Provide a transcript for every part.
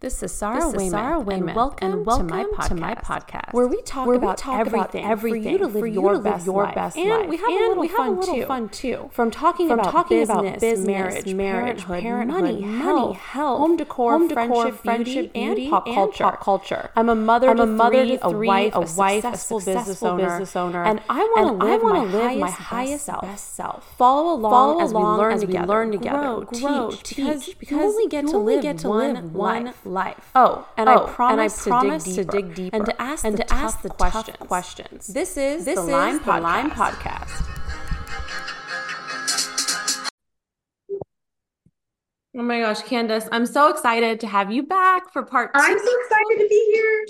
This is Sarah This is Sarah and welcome, and welcome to, my podcast, to my podcast, where we talk where we about talk about everything, everything for you to live you your, to best, your life. best and we have a little, have a fun, little too. fun, too. From talking From about talking business, about business, marriage, marriage, parenthood, parenthood, money, health, health, home decor, home decor, friendship, friendship, beauty, and pop and culture. pop culture. I'm a mother, I'm to a mother three, a wife, a a wife, a successful, business, business owner, owner, and I want to live my live my highest, highest, best, self. Follow along Follow as we learn together, grow, teach, because you only get to live one life. One life. Oh, and Oh, I and I promise, promise to, to dig dig deeper and to ask and the to ask tough the questions. tough questions. This is This the is Lime the Lime Podcast. Oh my gosh, Candice, I'm so excited to have you back for part two. I'm so excited to be here.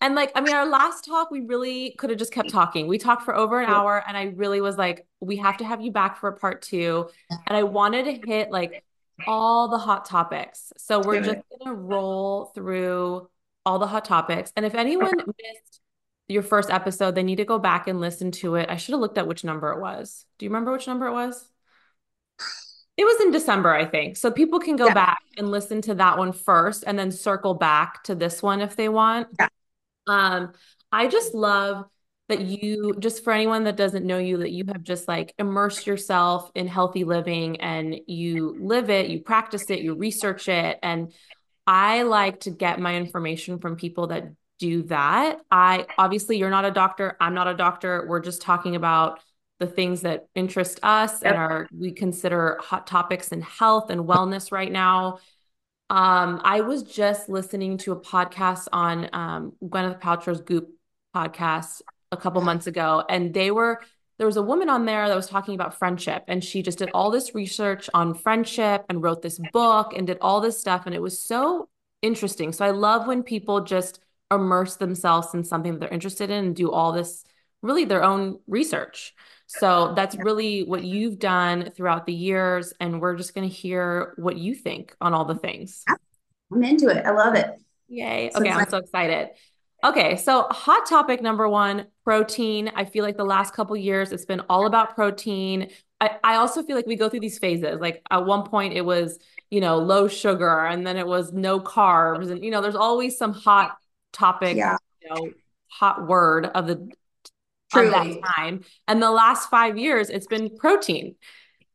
And like, I mean, our last talk, we really could have just kept talking. We talked for over an hour, and I really was like, we have to have you back for part two. And I wanted to hit like all the hot topics. So we're just it. gonna roll through all the hot topics. And if anyone missed your first episode, they need to go back and listen to it. I should have looked at which number it was. Do you remember which number it was? It was in December, I think. So people can go Yeah. back and listen to that one first and then circle back to this one if they want. Yeah. Um, I just love that you, just for anyone that doesn't know you, that you have just like immersed yourself in healthy living and you live it, you practice it, you research it. And I like to get my information from people that do that. I obviously, you're not a doctor, I'm not a doctor. We're just talking about the things that interest us and are we consider hot topics in health and wellness right now. Um, I was just listening to a podcast on um, Gwyneth Paltrow's Goop podcast a couple months ago, and they were there was a woman on there that was talking about friendship, and she just did all this research on friendship and wrote this book and did all this stuff, and it was so interesting. So I love when people just immerse themselves in something that they're interested in and do all this really their own research. So that's really what you've done throughout the years. And we're just going to hear what you think on all the things. I'm into it. I love it. Yay. So Okay. I'm excited. so excited. Okay. So, hot topic number one protein. I feel like the last couple years, it's been all about protein. I, I also feel like we go through these phases. Like at one point, it was, you know, low sugar, and then it was no carbs. And, you know, there's always some hot topic, Yeah, you know, hot word of the of that time. And the last five years, it's been protein.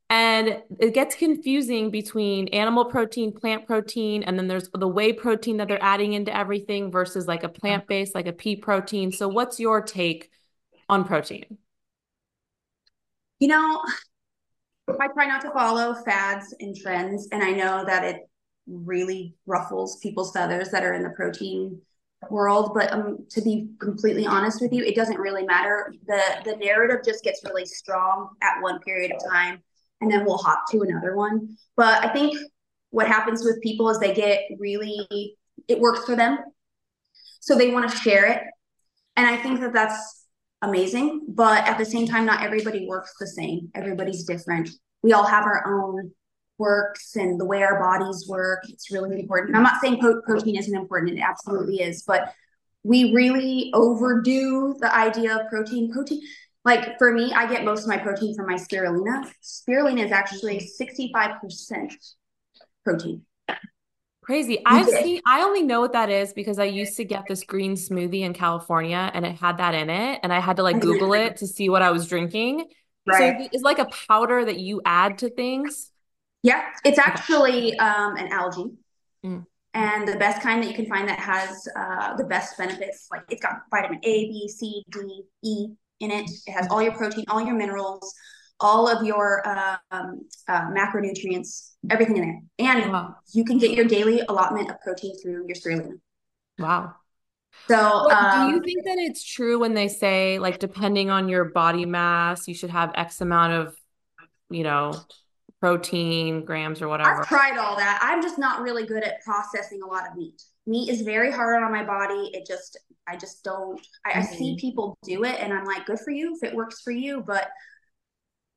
And it gets confusing between animal protein, plant protein, and then there's the whey protein that they're adding into everything versus like a plant based, like a pea protein. So, what's your take on protein? You know, I try not to follow fads and trends, and I know that it really ruffles people's feathers that are in the protein world. But um, to be completely honest with you, it doesn't really matter. the The narrative just gets really strong at one period of time, and then we'll hop to another one. But I think what happens with people is they get really it works for them, so they want to share it, and I think that that's amazing. But at the same time, not everybody works the same. Everybody's different. We all have our own works and the way our bodies work. It's really important. I'm not saying pro- protein isn't important, it absolutely is, but we really overdo the idea of protein. Protein, like for me, I get most of my protein from my spirulina. Spirulina is actually 65% protein. Crazy. I've seen, I only know what that is because I used to get this green smoothie in California and it had that in it. And I had to like Google it to see what I was drinking. Right. So it's like a powder that you add to things. Yeah, it's actually um, an algae. Mm. And the best kind that you can find that has uh, the best benefits, like it's got vitamin A, B, C, D, E in it. It has all your protein, all your minerals, all of your um, uh, macronutrients, everything in there. And Wow. you can get your daily allotment of protein through your spirulina. Wow. So, But do you um, think that it's true when they say, like, depending on your body mass, you should have X amount of, you know, protein grams or whatever? I've tried all that. I'm just not really good at processing a lot of meat. Meat is very hard on my body. It just, I just don't. I, I see Mhm. people do it, and I'm like, good for you if it works for you. But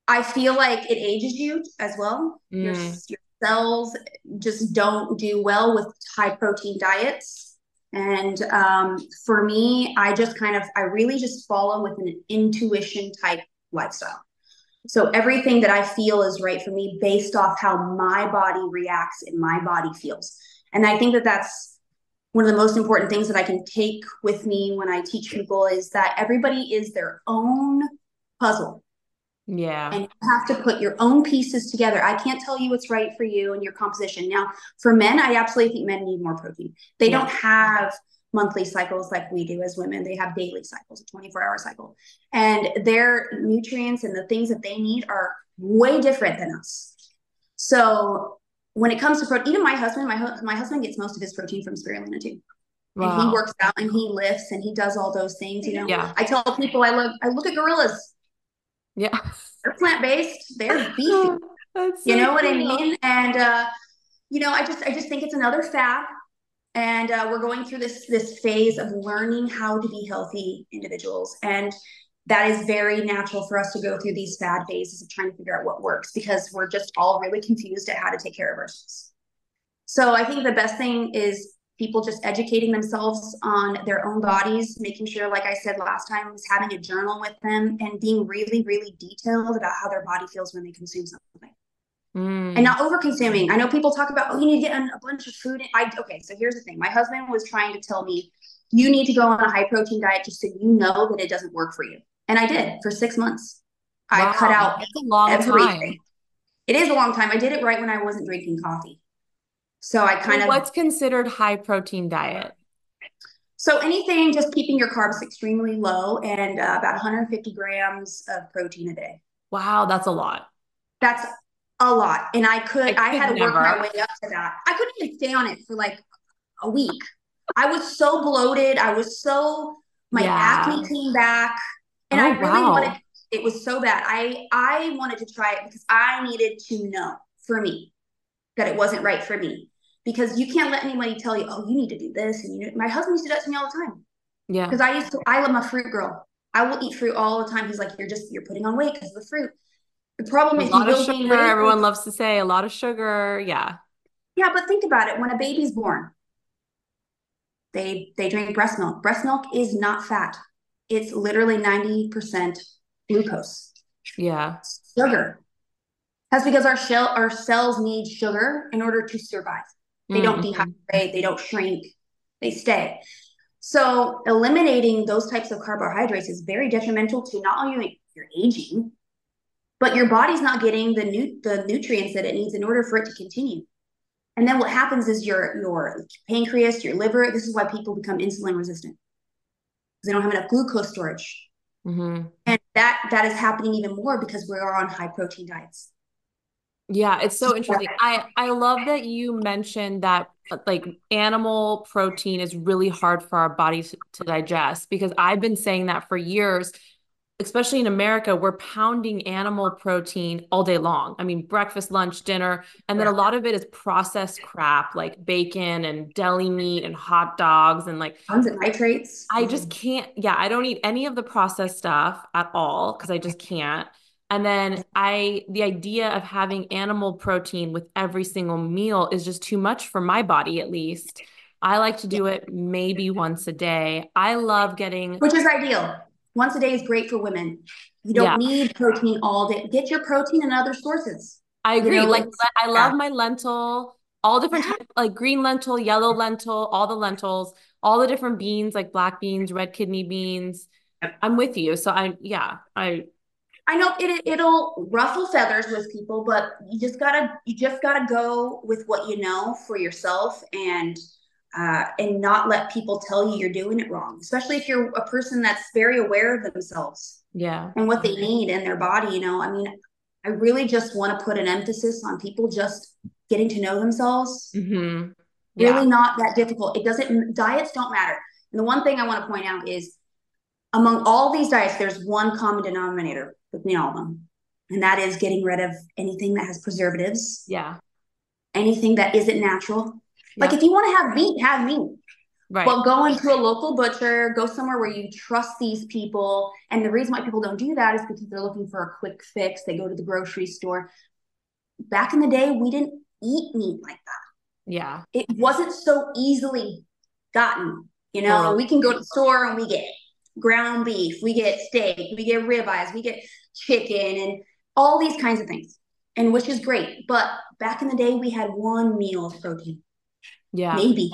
I feel like it ages you as well. Your, Mm. your cells just don't do well with high protein diets. And um, for me, I just kind of, I really just follow with an intuition type lifestyle. So everything that I feel is right for me based off how my body reacts and my body feels. And I think that that's one of the most important things that I can take with me when I teach people is that everybody is their own puzzle. Yeah. And you have to put your own pieces together. I can't tell you what's right for you and your composition. Now, for men, I absolutely think men need more protein. They yeah. don't have monthly cycles like we do as women. They have daily cycles, a 24 hour cycle. And their nutrients and the things that they need are way different than us. So when it comes to protein, even my husband, my, my husband gets most of his protein from spirulina too. Wow. And he works out and he lifts and he does all those things. You know, yeah. I tell people I look I look at gorillas. Yeah. They're plant based. They're beefy. you know cool. what I mean? And uh, you know, I just I just think it's another fad and uh, we're going through this this phase of learning how to be healthy individuals and that is very natural for us to go through these bad phases of trying to figure out what works because we're just all really confused at how to take care of ourselves so i think the best thing is people just educating themselves on their own bodies making sure like i said last time was having a journal with them and being really really detailed about how their body feels when they consume something Mm. and not over consuming. I know people talk about, oh, you need to get a bunch of food. I okay, so here's the thing. My husband was trying to tell me you need to go on a high protein diet just so you know that it doesn't work for you. And I did for six months. Wow. I cut out That's a long everything. Time. It is a long time. I did it right when I wasn't drinking coffee. So I kind of what's considered high protein diet? So anything just keeping your carbs extremely low and uh, about 150 grams of protein a day. Wow, that's a lot. That's a lot. And I could, I, I had to never. work my way up to that. I couldn't even stay on it for like a week. I was so bloated. I was so, my yeah. acne came back. And oh, I really wow. wanted, it was so bad. I, I wanted to try it because I needed to know for me that it wasn't right for me. Because you can't let anybody tell you, oh, you need to do this. And you, my husband used to do that to me all the time. Yeah. Because I used to, I love my fruit girl. I will eat fruit all the time. He's like, you're just, you're putting on weight because of the fruit. The problem is, a is lot of sugar. Everyone loves to say a lot of sugar. Yeah. Yeah, but think about it. When a baby's born, they they drink breast milk. Breast milk is not fat. It's literally 90% glucose. Yeah. Sugar. That's because our shell our cells need sugar in order to survive. They mm-hmm. don't dehydrate, they don't shrink, they stay. So eliminating those types of carbohydrates is very detrimental to not only your aging, but your body's not getting the nu- the nutrients that it needs in order for it to continue. And then what happens is your your pancreas, your liver. This is why people become insulin resistant they don't have enough glucose storage. Mm-hmm. And that that is happening even more because we are on high protein diets. Yeah, it's so interesting. I I love that you mentioned that like animal protein is really hard for our bodies to digest because I've been saying that for years especially in America, we're pounding animal protein all day long. I mean, breakfast, lunch, dinner, and then a lot of it is processed crap like bacon and deli meat and hot dogs and like tons of nitrates. I just mm-hmm. can't. Yeah, I don't eat any of the processed stuff at all because I just can't. And then I, the idea of having animal protein with every single meal is just too much for my body, at least. I like to do it maybe once a day. I love getting, which is ideal once a day is great for women. You don't yeah. need protein all day. Get your protein in other sources. I agree. You know, like I love yeah. my lentil, all different types, like green lentil, yellow lentil, all the lentils, all the different beans, like black beans, red kidney beans. I'm with you. So I, yeah, I. I know it. It'll ruffle feathers with people, but you just gotta, you just gotta go with what you know for yourself and uh, and not let people tell you you're doing it wrong, especially if you're a person that's very aware of themselves. Yeah. And what they need in their body. You know, I mean, I really just want to put an emphasis on people just getting to know themselves. Mm-hmm. Yeah. Really not that difficult. It doesn't, diets don't matter. And the one thing I want to point out is among all these diets, there's one common denominator between all of them. And that is getting rid of anything that has preservatives. Yeah. Anything that isn't natural like if you want to have meat, have meat. Right. But go into a local butcher, go somewhere where you trust these people. And the reason why people don't do that is because they're looking for a quick fix. They go to the grocery store. Back in the day, we didn't eat meat like that. Yeah. It wasn't so easily gotten. You know, totally. we can go to the store and we get ground beef, we get steak, we get ribeyes, we get chicken, and all these kinds of things. And which is great. But back in the day, we had one meal of protein yeah. Maybe.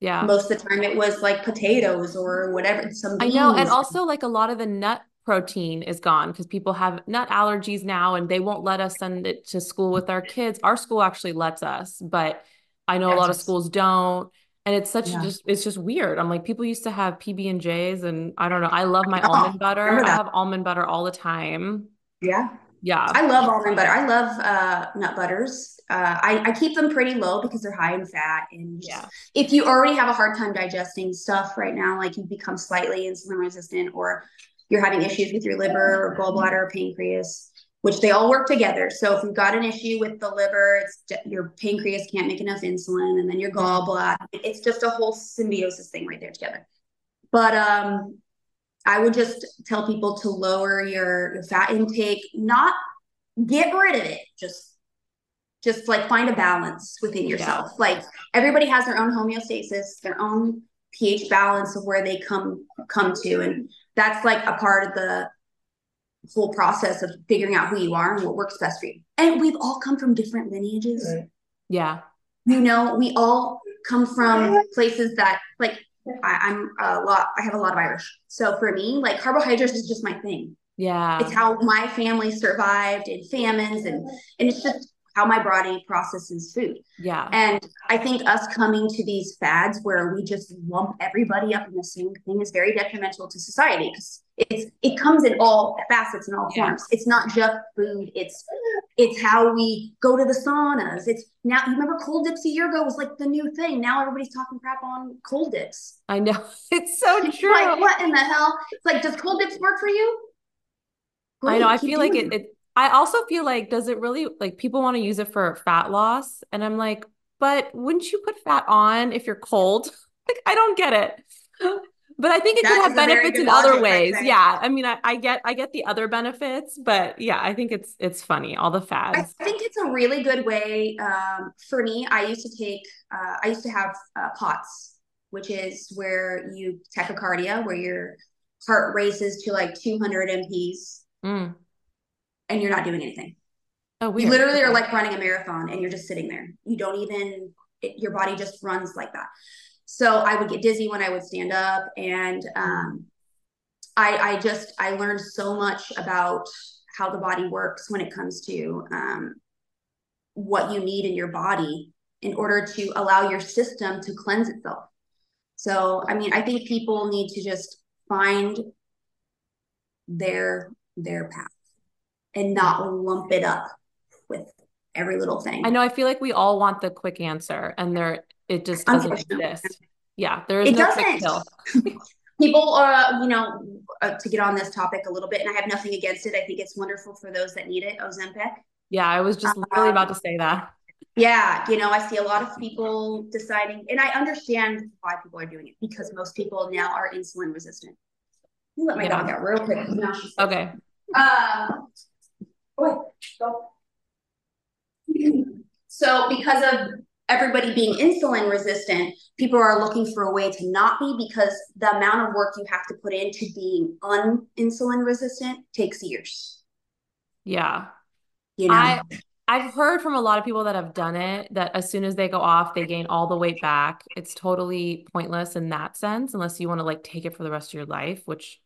Yeah. Most of the time it was like potatoes or whatever. Some I know. And also like a lot of the nut protein is gone because people have nut allergies now and they won't let us send it to school with our kids. Our school actually lets us, but I know a lot of schools don't. And it's such yeah. just it's just weird. I'm like people used to have PB and J's and I don't know. I love my oh, almond butter. I have almond butter all the time. Yeah. Yeah. I love almond butter. I love uh, nut butters. Uh, I, I keep them pretty low because they're high in fat. And yeah. if you already have a hard time digesting stuff right now, like you've become slightly insulin resistant or you're having issues with your liver or gallbladder or pancreas, which they all work together. So if you've got an issue with the liver, it's your pancreas can't make enough insulin, and then your gallbladder. It's just a whole symbiosis thing right there together. But um, I would just tell people to lower your, your fat intake, not get rid of it, just just like find a balance within yourself. Yeah. Like everybody has their own homeostasis, their own pH balance of where they come come to, and that's like a part of the whole process of figuring out who you are and what works best for you. And we've all come from different lineages. Right. Yeah. You know, we all come from places that like I, am a lot, I have a lot of Irish. So for me, like carbohydrates is just my thing. Yeah. It's how my family survived in famines and and it's just how my body processes food. Yeah. And I think us coming to these fads where we just lump everybody up in the same thing is very detrimental to society because it's it comes in all facets and all yeah. forms. It's not just food. It's it's how we go to the saunas. It's now you remember cold dips a year ago was like the new thing. Now everybody's talking crap on cold dips. I know. It's so true. Like what in the hell? It's like, does cold dips work for you? Great, I know. I feel like it, it I also feel like, does it really like people want to use it for fat loss? And I'm like, but wouldn't you put fat on if you're cold? like, I don't get it. But I think it that could have benefits in other ways. Yeah. I mean, I, I, get I get the other benefits, but yeah, I think it's it's funny, all the fads. I think it's a really good way. Um, for me, I used to take uh, I used to have uh, POTS, which is where you tachycardia, where your heart races to like 200 MPs. Mm and you're not doing anything. Oh, weird. You literally are like running a marathon and you're just sitting there. You don't even, it, your body just runs like that. So I would get dizzy when I would stand up. And um, I, I just, I learned so much about how the body works when it comes to um, what you need in your body in order to allow your system to cleanse itself. So, I mean, I think people need to just find their their path and not lump it up with every little thing. I know. I feel like we all want the quick answer, and there it just doesn't exist. Yeah, there is it no doesn't. quick pill. People, uh, you know, uh, to get on this topic a little bit, and I have nothing against it. I think it's wonderful for those that need it. Ozempic. Yeah, I was just literally about to say that. Yeah, you know, I see a lot of people deciding, and I understand why people are doing it because most people now are insulin resistant. Let my yeah. dog out real quick. Okay. Um, so because of everybody being insulin resistant, people are looking for a way to not be because the amount of work you have to put into being uninsulin resistant takes years. Yeah. You know? I I've heard from a lot of people that have done it that as soon as they go off, they gain all the weight back. It's totally pointless in that sense, unless you want to like take it for the rest of your life, which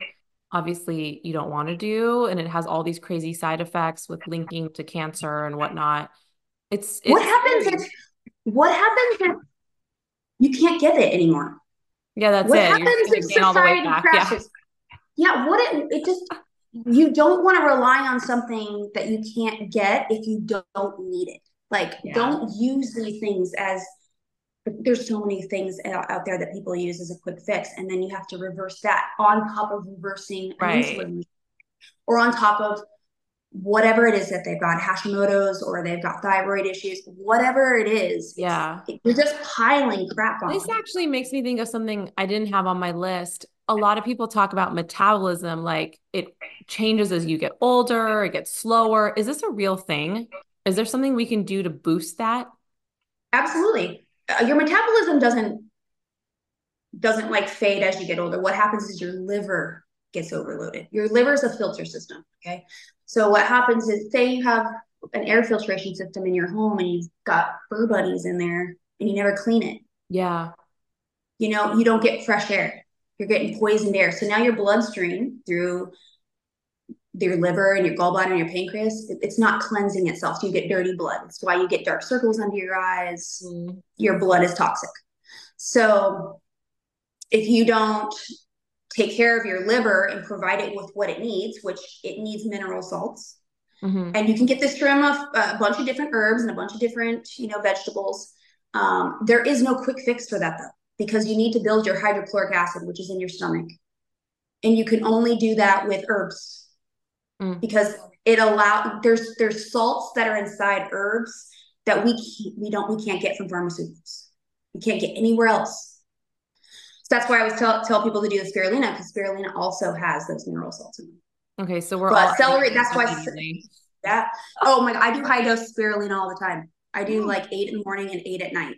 obviously you don't want to do and it has all these crazy side effects with linking to cancer and whatnot. It's, it's what happens if what happens if you can't get it anymore? Yeah that's what it. Happens if society crashes yeah. yeah what it, it just you don't want to rely on something that you can't get if you don't need it. Like yeah. don't use these things as there's so many things out, out, there that people use as a quick fix and then you have to reverse that on top of reversing right. insulin or on top of whatever it is that they've got hashimoto's or they've got thyroid issues whatever it is yeah. you're just piling crap on. This actually makes me think of something i didn't have on my list. A lot of people talk about metabolism like it changes as you get older it gets slower. Is this a real thing? Is there something we can do to boost that? Absolutely Uh, your metabolism doesn't doesn't like fade as you get older. What happens is your liver gets overloaded. Your liver is a filter system. Okay. So what happens is say you have an air filtration system in your home and you've got fur buddies in there and you never clean it. Yeah. you know, you don't get fresh air. You're getting poisoned air. So now your bloodstream through your liver and your gallbladder and your pancreas, it's not cleansing itself. So you get dirty blood. That's why you get dark circles under your eyes. Mm. Your blood is toxic. So if you don't take care of your liver and provide it with what it needs, which it needs mineral salts, mm-hmm. and you can get this from a, a, bunch of different herbs and a bunch of different, you know, vegetables. Um, there is no quick fix for that though, because you need to build your hydrochloric acid, which is in your stomach, and you can only do that with herbs mm. because it allow there's there's salts that are inside herbs that we we don't we can't get from pharmaceuticals. We can't get anywhere else. So that's why I always tell tell people to do the spirulina because spirulina also has those mineral salts in it. Okay, so we're but celery. That's why. Yeah. Oh my god, I do high dose spirulina all the time. I do like eight in the morning and eight at night.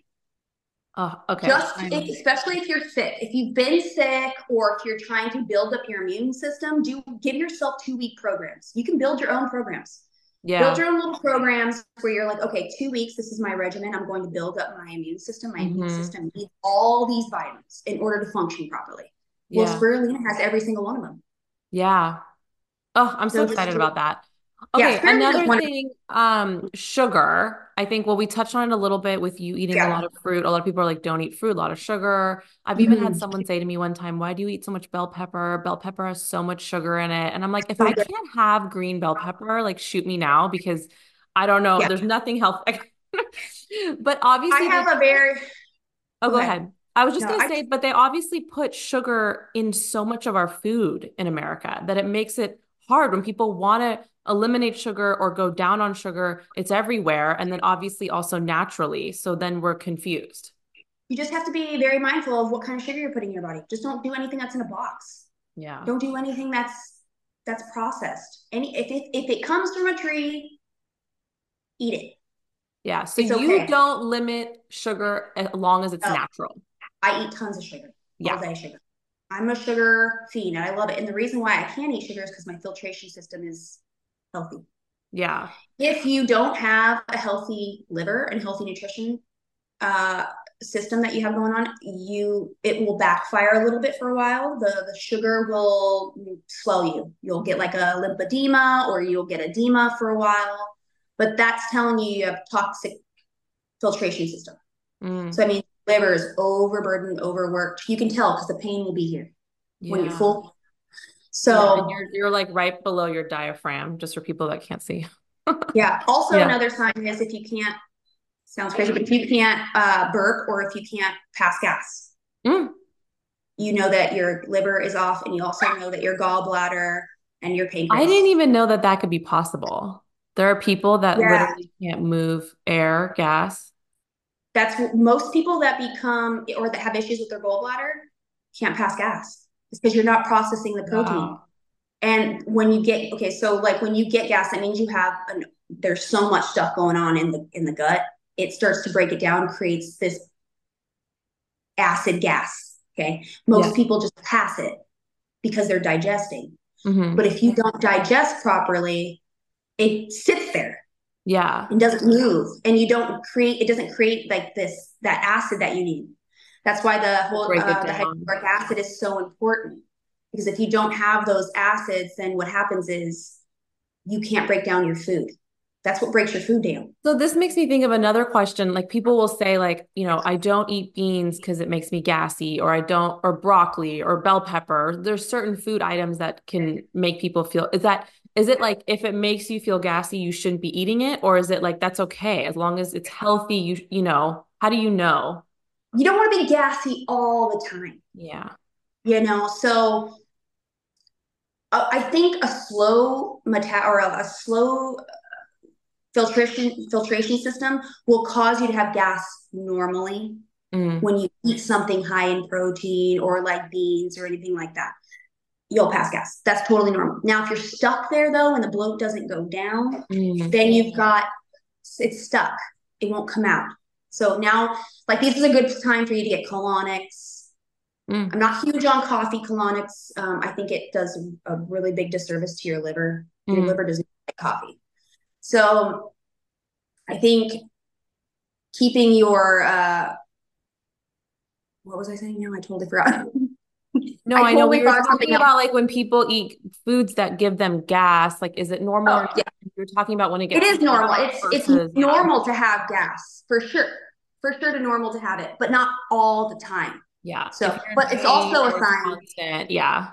Oh, okay. Just especially if you're sick. If you've been sick or if you're trying to build up your immune system, do give yourself two week programs. You can build your own programs. Yeah. Build your own little programs where you're like, okay, two weeks, this is my regimen. I'm going to build up my immune system. My mm-hmm. immune system needs all these vitamins in order to function properly. Yeah. Well, spirulina has every single one of them. Yeah. Oh, I'm so, so excited about that. Okay, yeah, another thing, um, sugar. I think well, we touched on it a little bit with you eating yeah. a lot of fruit. A lot of people are like, don't eat fruit, a lot of sugar. I've mm-hmm. even had mm-hmm. someone say to me one time, Why do you eat so much bell pepper? Bell pepper has so much sugar in it. And I'm like, if I can't have green bell pepper, like shoot me now because I don't know. Yeah. There's nothing healthy. but obviously I have a very Oh, go okay. ahead. I was just no, gonna say, but they obviously put sugar in so much of our food in America that it makes it hard when people want to eliminate sugar or go down on sugar. It's everywhere. And then obviously also naturally. So then we're confused. You just have to be very mindful of what kind of sugar you're putting in your body. Just don't do anything that's in a box. Yeah. Don't do anything that's that's processed. Any if it if it comes from a tree, eat it. Yeah. So it's you okay. don't limit sugar as long as it's no. natural. I eat tons of sugar. Yeah. All day sugar. I'm a sugar fiend and I love it. And the reason why I can't eat sugar is because my filtration system is healthy. Yeah. If you don't have a healthy liver and healthy nutrition uh, system that you have going on, you it will backfire a little bit for a while. The the sugar will slow you. You'll get like a lymphedema or you'll get edema for a while. But that's telling you you have toxic filtration system. Mm. So I mean, liver is overburdened, overworked. You can tell because the pain will be here yeah. when you're full. So yeah, you're, you're like right below your diaphragm, just for people that can't see. yeah. Also, yeah. another sign is if you can't, sounds crazy, but if you can't uh, burp or if you can't pass gas, mm. you know that your liver is off, and you also know that your gallbladder and your pancreas. I didn't even know that that could be possible. There are people that literally can't move air, gas. That's most people that become or that have issues with their gallbladder can't pass gas. It's because you're not processing the protein. Wow. And when you get okay, so like when you get gas, that means you have an, there's so much stuff going on in the in the gut. It starts to break it down, creates this acid gas. Okay, most yeah. people just pass it because they're digesting. Mm-hmm. But if you don't digest properly, it sits there. Yeah, and doesn't move, and you don't create. It doesn't create like this that acid that you need. That's why the whole uh, the hydrochloric acid is so important because if you don't have those acids, then what happens is you can't break down your food. That's what breaks your food down. So this makes me think of another question. Like people will say, like, you know, I don't eat beans because it makes me gassy, or I don't, or broccoli or bell pepper. There's certain food items that can make people feel. Is that is it like if it makes you feel gassy, you shouldn't be eating it, or is it like that's okay as long as it's healthy? You you know, how do you know? you don't want to be gassy all the time. Yeah. You know, so uh, I think a slow meta or a, a slow filtration filtration system will cause you to have gas normally mm. when you eat something high in protein or like beans or anything like that. You'll pass gas. That's totally normal. Now, if you're stuck there though and the bloat doesn't go down, mm. then you've got it's stuck. It won't come out. So now, like, this is a good time for you to get colonics. Mm. I'm not huge on coffee colonics. Um, I think it does a really big disservice to your liver. Mm. Your liver doesn't like coffee. So I think keeping your uh, what was I saying now? I totally forgot. No, I, I know we were talking about like when people eat foods that give them gas. Like, is it normal? Oh, yeah. You're talking about when it gets. It is normal. It's versus, it's normal to have gas for sure, for sure. To normal to have it, but not all the time. Yeah. So, but it's also a sign. Constant. Yeah.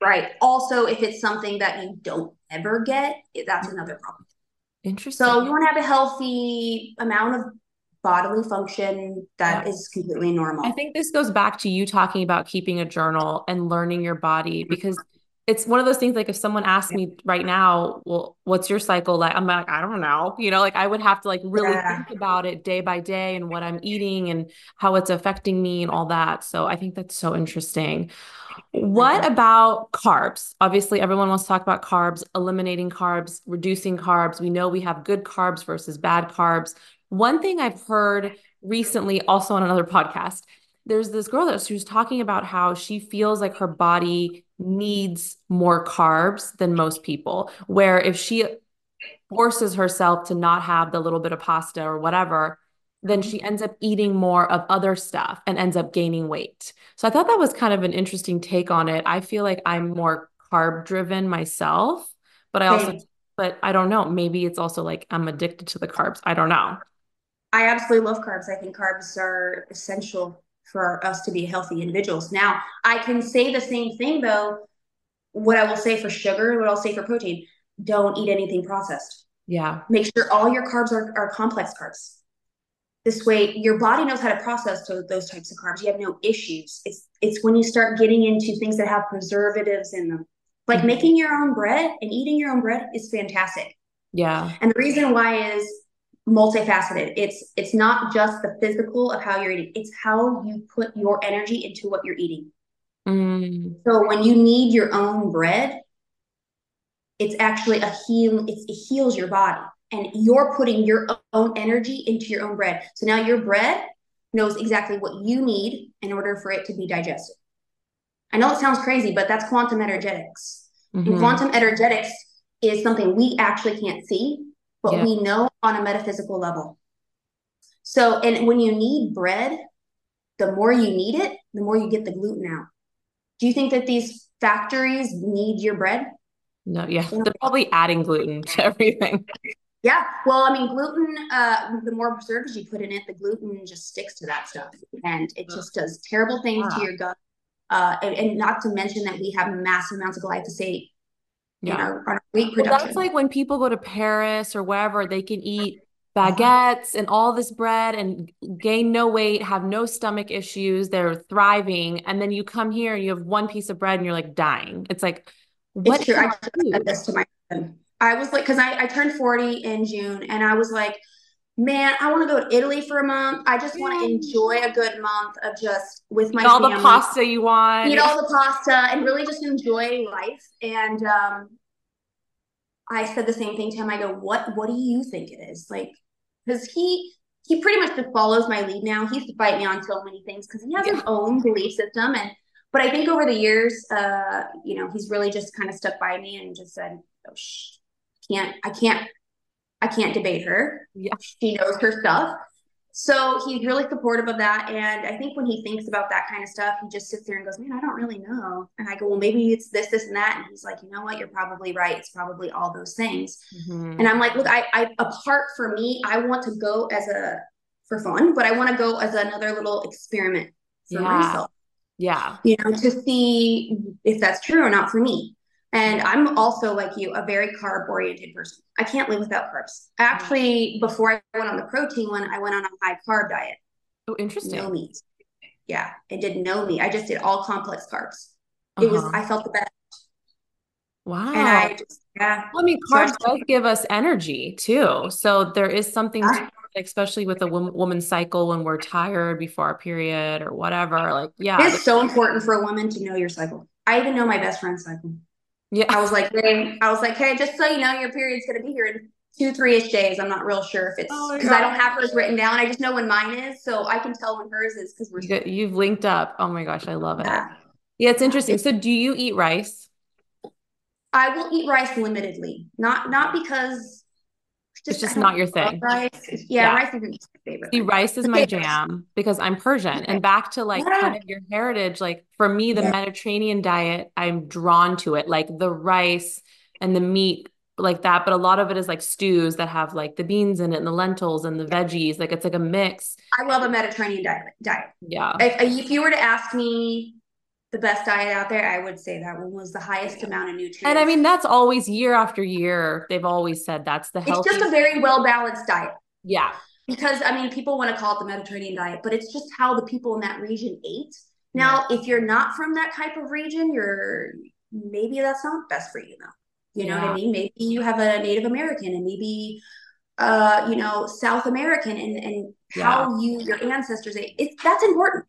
Right. Also, if it's something that you don't ever get, that's another problem. Interesting. So you want to have a healthy amount of bodily function that yeah. is completely normal. I think this goes back to you talking about keeping a journal and learning your body because it's one of those things like if someone asked me right now, well, what's your cycle like? I'm like, I don't know. You know, like I would have to like really yeah. think about it day by day and what I'm eating and how it's affecting me and all that. So I think that's so interesting. What mm-hmm. about carbs? Obviously, everyone wants to talk about carbs, eliminating carbs, reducing carbs. We know we have good carbs versus bad carbs. One thing I've heard recently, also on another podcast, there's this girl that she was talking about how she feels like her body needs more carbs than most people. Where if she forces herself to not have the little bit of pasta or whatever, then she ends up eating more of other stuff and ends up gaining weight. So I thought that was kind of an interesting take on it. I feel like I'm more carb driven myself, but I also, but I don't know. Maybe it's also like I'm addicted to the carbs. I don't know. I absolutely love carbs. I think carbs are essential for us to be healthy individuals. Now, I can say the same thing though. What I will say for sugar, what I'll say for protein, don't eat anything processed. Yeah. Make sure all your carbs are, are complex carbs. This way, your body knows how to process those, those types of carbs. You have no issues. It's it's when you start getting into things that have preservatives in them, like mm-hmm. making your own bread and eating your own bread is fantastic. Yeah. And the reason why is multifaceted. It's it's not just the physical of how you're eating. It's how you put your energy into what you're eating. Mm. So when you knead your own bread, it's actually a heal. It's, it heals your body, and you're putting your own energy into your own bread. So now your bread knows exactly what you need in order for it to be digested. I know it sounds crazy, but that's quantum energetics. Mm-hmm. And quantum energetics is something we actually can't see, but yeah. we know on a metaphysical level. So, and when you knead bread, the more you knead it, the more you get the gluten out. Do you think that these factories knead your bread? No, yeah, they're probably adding gluten to everything. Yeah, well, I mean, gluten. Uh, the more preservatives you put in it, the gluten just sticks to that stuff, and it just does terrible things wow. to your gut. Uh, and, and, not to mention that we have massive amounts of glyphosate yeah. in our, our wheat production. Well, that's like when people go to Paris or wherever, they can eat baguettes and all this bread and gain no weight, have no stomach issues. They're thriving. And then you come here and you have one piece of bread and you're like dying. It's like, what? It's true. I said this to my husband. I was like, because I, I turned 40 in June and I was like, man, I want to go to Italy for a month. I just want to enjoy a good month of just with my eat all family. the pasta you want. Eat all the pasta and really just enjoy life. And um, I said the same thing to him. I go, what What do you think it is? Like, because he he pretty much just follows my lead now. He used to fight me on so many things because he has yeah. his own belief system. And but I think over the years, uh, you know, he's really just kind of stuck by me and just said, oh, shh, can't I can't I can't debate her. Yeah. She knows her stuff. So he's really supportive of that. And I think when he thinks about that kind of stuff, he just sits there and goes, Man, I don't really know. And I go, Well, maybe it's this, this, and that. And he's like, You know what? You're probably right. It's probably all those things. Mm-hmm. And I'm like, Look, I, I, apart for me, I want to go as a, for fun, but I want to go as another little experiment for yeah. myself. Yeah. You know, to see if that's true or not for me. And I'm also like you, a very carb oriented person. I can't live without carbs. Actually, before I went on the protein one, I went on a high carb diet. Oh, interesting. No meat. Yeah, it did no meat. I just did all complex carbs. It uh-huh. was I felt the best. Wow. And I just yeah. Well, I mean, carbs so does give us energy too. So there is something, to, especially with a woman's cycle when we're tired before our period or whatever. Like, yeah, it's so important for a woman to know your cycle. I even know my best friend's cycle. Yeah. I was like, hey, I was like, hey, just so you know, your period's gonna be here in two, three ish days. I'm not real sure if it's because oh I don't have hers written down. I just know when mine is, so I can tell when hers is because we're you have linked up. Oh my gosh, I love it. Yeah. yeah, it's interesting. So, do you eat rice? I will eat rice limitedly, not not because it's just not your thing. Rice. Yeah, yeah, rice isn't my favorite. See, rice is my jam because I'm Persian. Okay. And back to like yeah. kind of your heritage, like for me, the yeah. Mediterranean diet, I'm drawn to it. Like the rice and the meat like that, but a lot of it is like stews that have like the beans in it and the lentils and the veggies. Like it's like a mix. I love a Mediterranean diet. diet. Yeah. If, if you were to ask me the best diet out there, I would say that one was the highest amount of nutrients. And I mean, that's always year after year. They've always said that's the healthy. It's just a very well balanced diet. Yeah. Because I mean, people want to call it the Mediterranean diet, but it's just how the people in that region ate. Now, yeah. if you're not from that type of region, you're maybe that's not best for you though. You know yeah. what I mean? Maybe you have a Native American and maybe uh, you know, South American and and yeah. how you your ancestors ate. It's that's important.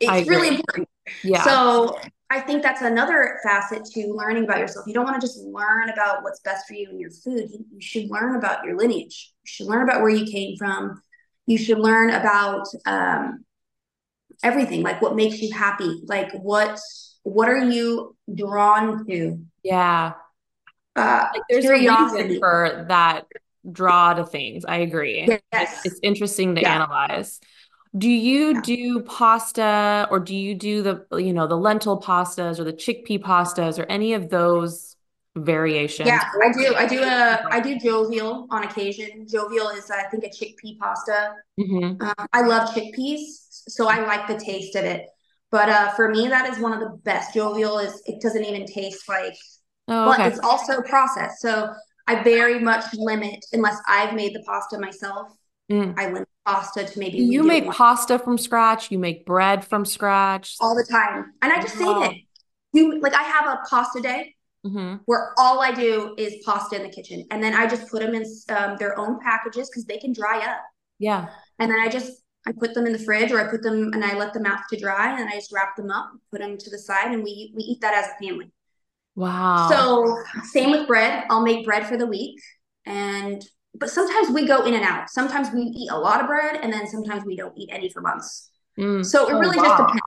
It's really important. Yeah. So I think that's another facet to learning about yourself. You don't want to just learn about what's best for you and your food. You, you, should learn about your lineage. You should learn about where you came from. You should learn about um, everything, like what makes you happy, like what what are you drawn to? Yeah. Uh, like there's curiosity. a reason for that draw to things. I agree. Yes. It's, it's interesting to yeah. analyze. Do you yeah. do pasta or do you do the you know the lentil pastas or the chickpea pastas or any of those variations? Yeah, I do. I do a I do jovial on occasion. Jovial is I think a chickpea pasta. Mm-hmm. Um, I love chickpeas, so I like the taste of it. But uh, for me, that is one of the best. Jovial is it doesn't even taste like, oh, okay. but it's also processed. So I very much limit unless I've made the pasta myself. Mm. I limit pasta to maybe. You make one. pasta from scratch. You make bread from scratch all the time, and I just save it. You like I have a pasta day mm-hmm. where all I do is pasta in the kitchen, and then I just put them in um, their own packages because they can dry up. Yeah, and then I just I put them in the fridge or I put them and I let them out to dry, and I just wrap them up, put them to the side, and we we eat that as a family. Wow. So same with bread. I'll make bread for the week, and but sometimes we go in and out. Sometimes we eat a lot of bread and then sometimes we don't eat any for months. Mm. So it oh, really wow. just depends.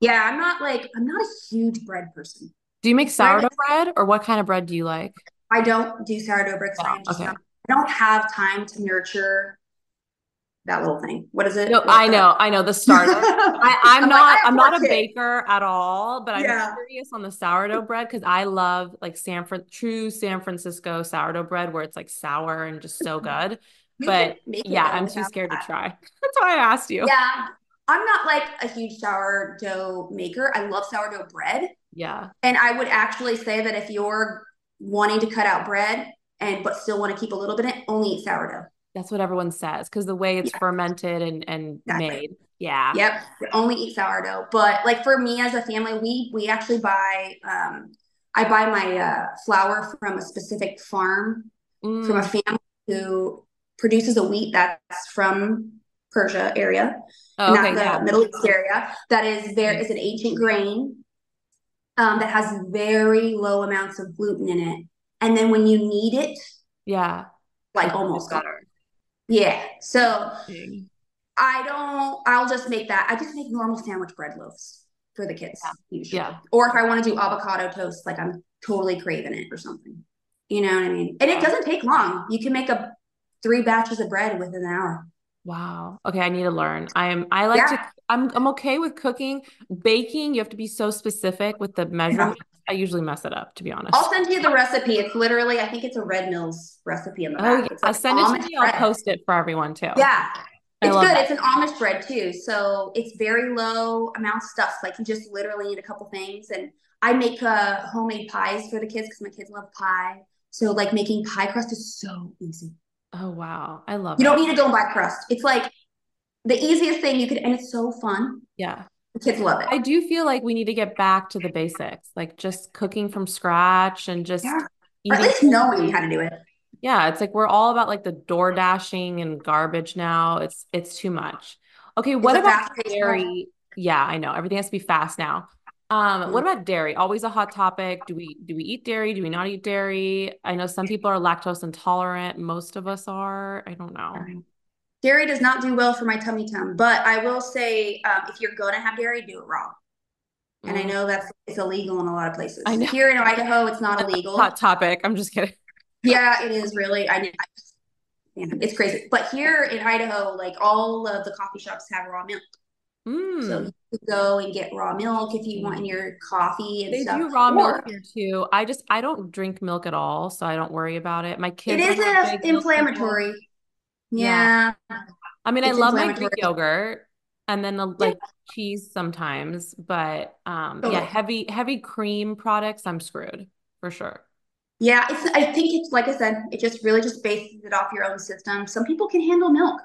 Yeah, I'm not like I'm not a huge bread person. Do you make sourdough bread, bread or what kind of bread do you like? I don't do sourdough bread because oh, okay. I don't have time to nurture that little thing. What is it? No, I know, I know the starter. I, am not, like, I'm not a baker at all, but I'm yeah. curious on the sourdough bread because I love like San Fran, true San Francisco sourdough bread where it's like sour and just so good. But yeah, I'm too scared that. to try. That's why I asked you. Yeah, I'm not like a huge sourdough maker. I love sourdough bread. Yeah, and I would actually say that if you're wanting to cut out bread and but still want to keep a little bit, in, only eat sourdough. That's what everyone says because the way it's yeah. fermented and and exactly. made. Yeah. Yep. Only eat sourdough. But like for me as a family, we we actually buy um I buy my uh, flour from a specific farm mm. from a family who produces a wheat that's from Persia area, oh, okay, not the yeah. Middle East area. That is there is an ancient grain um, that has very low amounts of gluten in it, and then when you knead it, yeah, like almost better. Yeah. So I don't, I'll just make that. I just make normal sandwich bread loaves for the kids yeah. usually. Yeah. Or if I want to do avocado toast, like I'm totally craving it or something. You know what I mean? And it doesn't take long. You can make a three batches of bread within an hour. Wow. Okay, I need to learn. I'm I like yeah. to I'm I'm okay with cooking. Baking, you have to be so specific with the measurements. I usually mess it up, to be honest. I'll send you the recipe. It's literally, I think it's a Red Mills recipe in the back. Oh, yeah. Like send it to me. Bread. I'll post it for everyone too. Yeah. It's good. That. It's an Amish bread too. So it's very low amount of stuff. Like you just literally need a couple things. And I make uh, homemade pies for the kids because my kids love pie. So like making pie crust is so easy. Oh wow. I love You don't need to go and buy crust. It's like the easiest thing you could and it's so fun. Yeah. Kids love it. I do feel like we need to get back to the basics, like just cooking from scratch and just yeah. at least knowing how to do it. Yeah, it's like we're all about like the door dashing and garbage now. It's it's too much. Okay, what about dairy? Yeah, I know everything has to be fast now. Um, mm-hmm. what about dairy? Always a hot topic. Do we do we eat dairy? Do we not eat dairy? I know some people are lactose intolerant. Most of us are. I don't know. Dairy does not do well for my tummy tum, but I will say um, if you're going to have dairy, do it raw. And I mm. know that's it's illegal in a lot of places. I know. Here in Idaho, it's not illegal. Hot topic. I'm just kidding. Yeah, it is really. I, it's crazy. But here in Idaho, like all of the coffee shops have raw milk. Mm. So you could go and get raw milk if you want in your coffee and They stuff. do raw Or milk here too. I just I don't drink milk at all, so I don't worry about it. My it kids is are not a big milk inflammatory. Yeah. Yeah, I mean, I love my Greek yogurt and then Yeah, like cheese sometimes, but um yeah, heavy heavy cream products, I'm screwed for sure. Yeah, it's I think it's like I said, it just really just bases it off your own system. Some people can handle milk.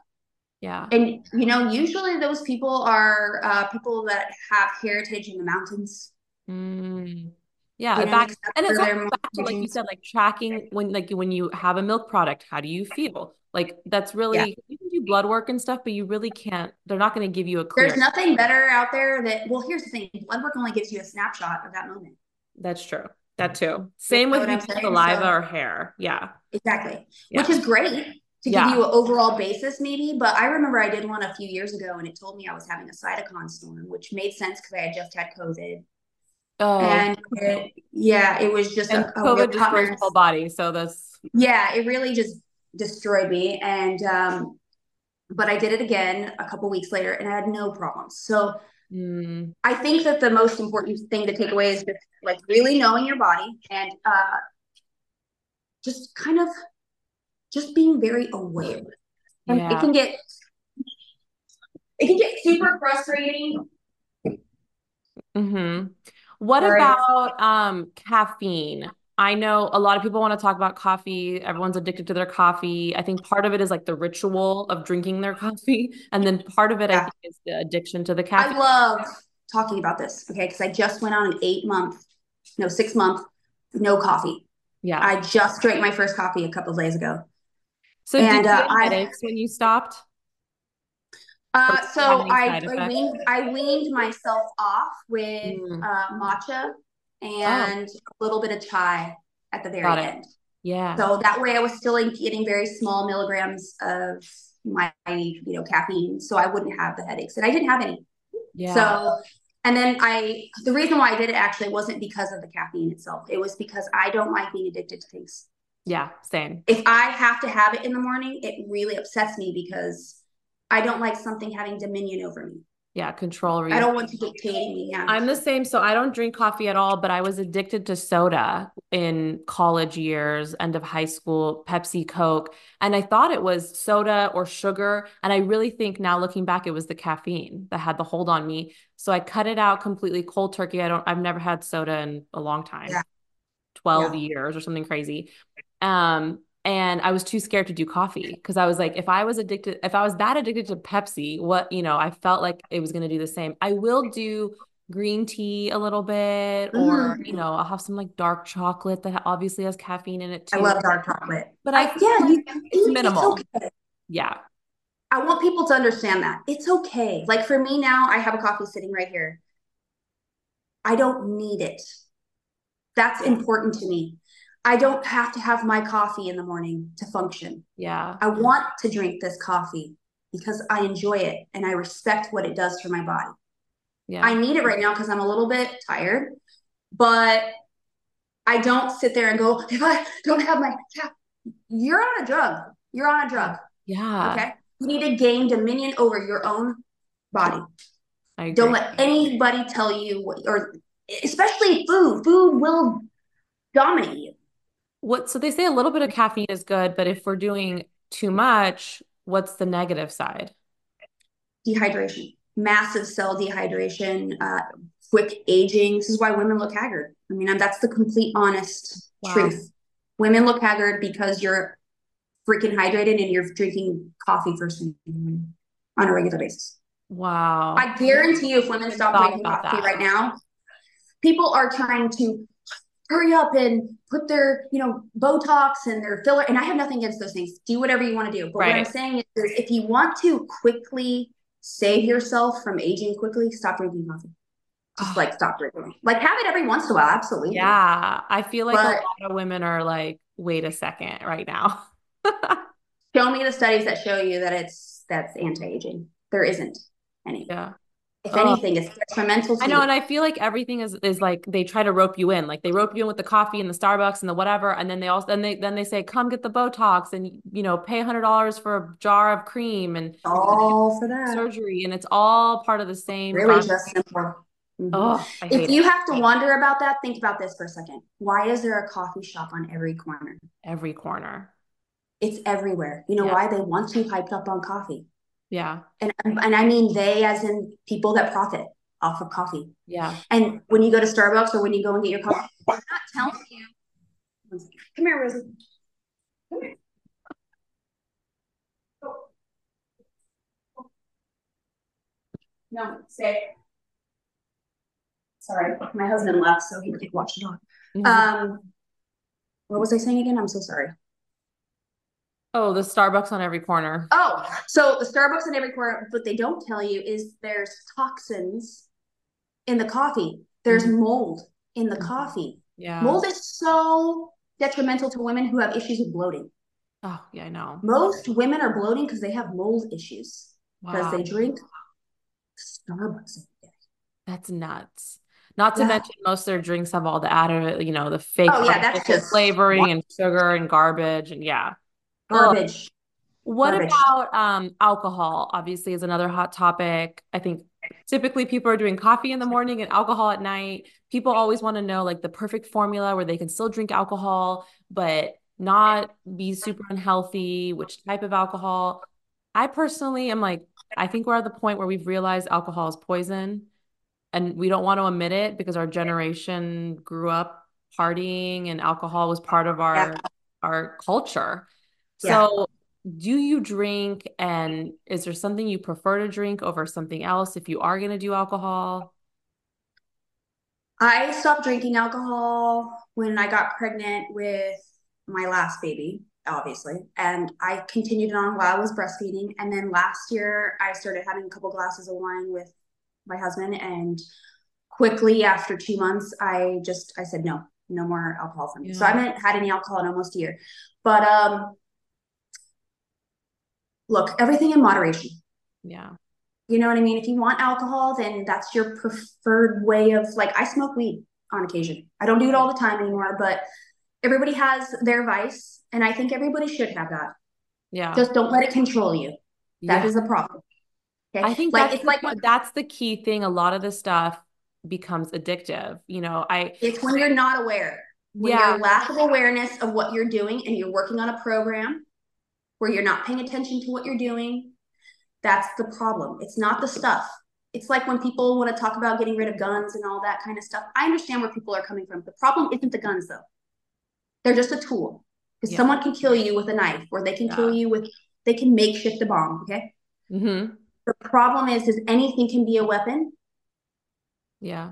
Yeah. And you know, usually those people are uh, people that have heritage in the mountains. Mm. Yeah, You know, back and it's where also they're more back to like you said, like tracking when like when you have a milk product, how do you feel? Like that's Yeah, really you can do blood work and stuff, but you really can't, they're not going to give you a there's clear. nothing better out there that. Well, here's the thing: blood work only gives you a snapshot of that moment. That's true. That too. Same know with saying? saliva So or hair. Yeah. exactly, which is great to give Yeah. you an overall basis, maybe. But I remember I did one a few years ago, and it told me I was having a cytokine storm, which made sense because I had just had COVID, Oh, and it, yeah, it was just and a, a COVID bummer. whole body. So that's Yeah, it really just destroyed me, and um, but I did it again a couple weeks later and I had no problems. So mm, I think that the most important thing to take away is just like really knowing your body and uh, just kind of just being very aware. And it can get it can get super frustrating. Mm-hmm. What Right. about um caffeine? I know a lot of people want to talk about coffee. Everyone's addicted to their coffee. I think part of it is like the ritual of drinking their coffee, and then part of it I think is the addiction to the caffeine. I love talking about this, okay? Because I just went on an eight month, no, six month, no coffee. Yeah. I just drank my first coffee a couple of days ago. So did And you uh, I when you stopped? Uh, did so I, I weaned I weaned myself off with Mm. uh, matcha Oh, and a little bit of chai at the very end. Yeah. So that way I was still getting very small milligrams of my, you know, caffeine, so I wouldn't have the headaches, and I didn't have any. Yeah. So, and then I, the reason why I did it actually wasn't because of the caffeine itself. It was because I don't like being addicted to things. Yeah. Same. If I have to have it in the morning, it really upsets me because I don't like something having dominion over me. Yeah. Control I don't want you dictating me. Yeah. I'm the same. So I don't drink coffee at all, but I was addicted to soda in college years, end of high school, Pepsi, Coke. And I thought it was soda or sugar. And I really think now looking back, it was the caffeine that had the hold on me. So I cut it out completely cold turkey. I don't, I've never had soda in a long time, Yeah. 12 Yeah. years or something crazy. Um, and I was too scared to do coffee because I was like, if I was addicted, if I was that addicted to Pepsi, what, you know, I felt like it was going to do the same. I will do green tea a little bit, or, you Mm. know, I'll have some like dark chocolate that obviously has caffeine in it too. I love dark chocolate. But I I, yeah, you, it's it's minimal. okay. Yeah. I want people to understand that. It's okay. Like for me now, I have a coffee sitting right here. I don't need it. That's important to me. I don't have to have my coffee in the morning to function. Yeah. I want to drink this coffee because I enjoy it and I respect what it does for my body. Yeah. I need it right now because I'm a little bit tired, but I don't sit there and go, if I don't have my cap, you're on a drug. You're on a drug. Yeah. Okay. You need to gain dominion over your own body. I Don't let anybody tell you what, or especially food. Food will dominate you. What, so they say a little bit of caffeine is good, but if we're doing too much, what's the negative side? Dehydration, massive cell dehydration, uh, quick aging. This is why women look haggard. I mean, that's the complete honest Wow. truth. Women look haggard because you're freaking hydrated and you're drinking coffee first thing in the morning on a regular basis. Wow. I guarantee you, if women stop drinking coffee that. right now, people are trying to hurry up and put their, you know, Botox and their filler. And I have nothing against those things. Do whatever you want to do. But what I'm saying is, if you want to quickly save yourself from aging quickly, stop drinking coffee. Just Oh, like stop drinking. Like have it every once in a while, absolutely. yeah. I feel like a lot of women are like, wait a second right now. show me the studies that show you that it's that's anti-aging. There isn't any. Yeah. If oh. anything, it's detrimental. I know, you. and I feel like everything is is like they try to rope you in. Like they rope you in with the coffee and the Starbucks and the whatever, and then they also then they then they say, "Come get the Botox and you know pay hundred dollars for a jar of cream and all for that surgery," and it's all part of the same. Really, process. just simple. Mm-hmm. Oh, if you it. have to wonder about that, think about this for a second. Why is there a coffee shop on every corner? Every corner. It's everywhere. You know yeah. why? They want you hyped up on coffee. Yeah. And and I mean they as in people that profit off of coffee. Yeah. And when you go to Starbucks or when you go and get your coffee, they're not telling you. Come here, Rosie. Come here. No, stay. Sorry, my husband left, so he could watch the dog. Mm-hmm. Um, what was I saying again? I'm so sorry. Oh, the Starbucks on every corner. Oh, so the Starbucks on every corner, what they don't tell you is there's toxins in the coffee. There's mm-hmm. mold in the mm-hmm. coffee. Yeah. Mold is so detrimental to women who have issues with bloating. Oh, yeah, I know. Most women are bloating because they have mold issues because wow. they drink Starbucks. That's nuts. Not to yeah. mention most of their drinks have all the added, you know, the fake oh, yeah, that's just flavoring and sugar and garbage and yeah. Garbage. What Garbage. about um, alcohol? Obviously, is another hot topic. I think typically people are doing coffee in the morning and alcohol at night. People always want to know like the perfect formula where they can still drink alcohol, but not be super unhealthy, which type of alcohol. I personally am like, I think we're at the point where we've realized alcohol is poison and we don't want to admit it because our generation grew up partying and alcohol was part of our yeah. our culture. Yeah. So, do you drink and is there something you prefer to drink over something else if you are going to do alcohol? I stopped drinking alcohol when I got pregnant with my last baby, obviously. And I continued it on while I was breastfeeding. And then last year, I started having a couple glasses of wine with my husband. And quickly after two months, I just, I said, no, no more alcohol for me. Yeah. So I haven't had any alcohol in almost a year. But um, look, everything in moderation. Yeah. You know what I mean? If you want alcohol, then that's your preferred way of like I smoke weed on occasion. I don't do it all the time anymore, but everybody has their vice and I think everybody should have that. Yeah. Just don't let it control you. That yeah. is the problem. Okay? I think like it's like that's the key thing. A lot of the stuff becomes addictive. You know, I it's when you're not aware. When yeah. your lack of awareness of what you're doing and you're working on a program where you're not paying attention to what you're doing, that's the problem. It's not the stuff. It's like when people want to talk about getting rid of guns and all that kind of stuff. I understand where people are coming from. The problem isn't the guns, though. They're just a tool. Because yeah. someone can kill you with a knife, or they can yeah. kill you with, they can makeshift a bomb. Okay. Mm-hmm. The problem is, is anything can be a weapon. Yeah.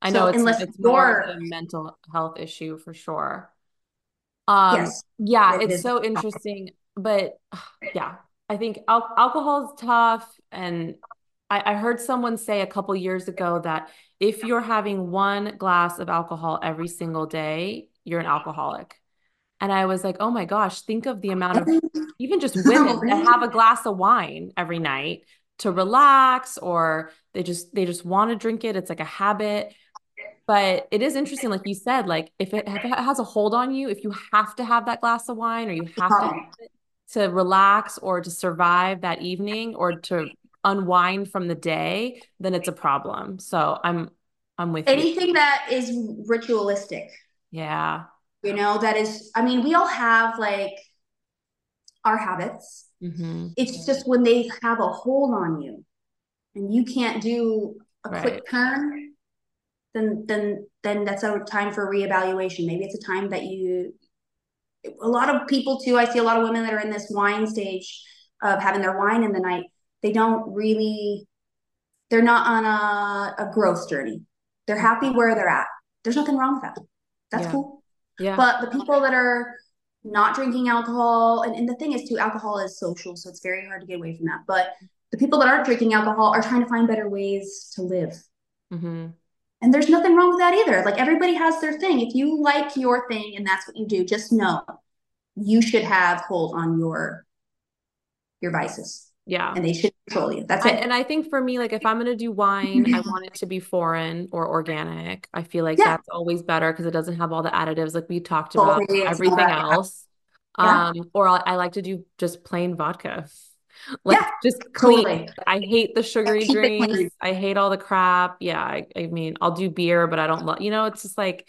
I know so it's, unless it's more a mental health issue for sure. Um, yes, yeah, it it's is. so interesting but yeah, I think al- alcohol is tough. And I, I heard someone say a couple years ago that if you're having one glass of alcohol every single day, you're an alcoholic. And I was like, oh my gosh, think of the amount of even just women that have a glass of wine every night to relax or they just they just want to drink it. It's like a habit. But it is interesting, like you said, like if it, if it has a hold on you, if you have to have that glass of wine or you have to have it, to relax or to survive that evening or to unwind from the day, then it's a problem. So I'm I'm with you. anything you. that is ritualistic. Yeah. You know, that is I mean, we all have like our habits. Mm-hmm. It's just when they have a hold on you and you can't do a right. quick turn, then then then that's a time for reevaluation. Maybe it's a time that you a lot of people too. I see a lot of women that are in this wine stage of having their wine in the night. They don't really, they're not on a, a growth journey. They're happy where they're at. There's nothing wrong with that. That's yeah. cool. Yeah. But the people that are not drinking alcohol, and, and the thing is too, alcohol is social, so it's very hard to get away from that. But the people that aren't drinking alcohol are trying to find better ways to live. Mm-hmm. And there's nothing wrong with that either. Like everybody has their thing. If you like your thing and that's what you do, just know you should have hold on your your vices. Yeah. And they should control you. That's I, it. and I think for me, like if I'm gonna do wine, I want it to be foreign or organic. I feel like yeah. that's always better because it doesn't have all the additives like we talked about, everything else. Yeah. Um, or I, I like to do just plain vodka. Like yeah, just clean. Totally. I hate the sugary drinks. I hate all the crap. Yeah, I, I mean, I'll do beer, but I don't love. You know, it's just like.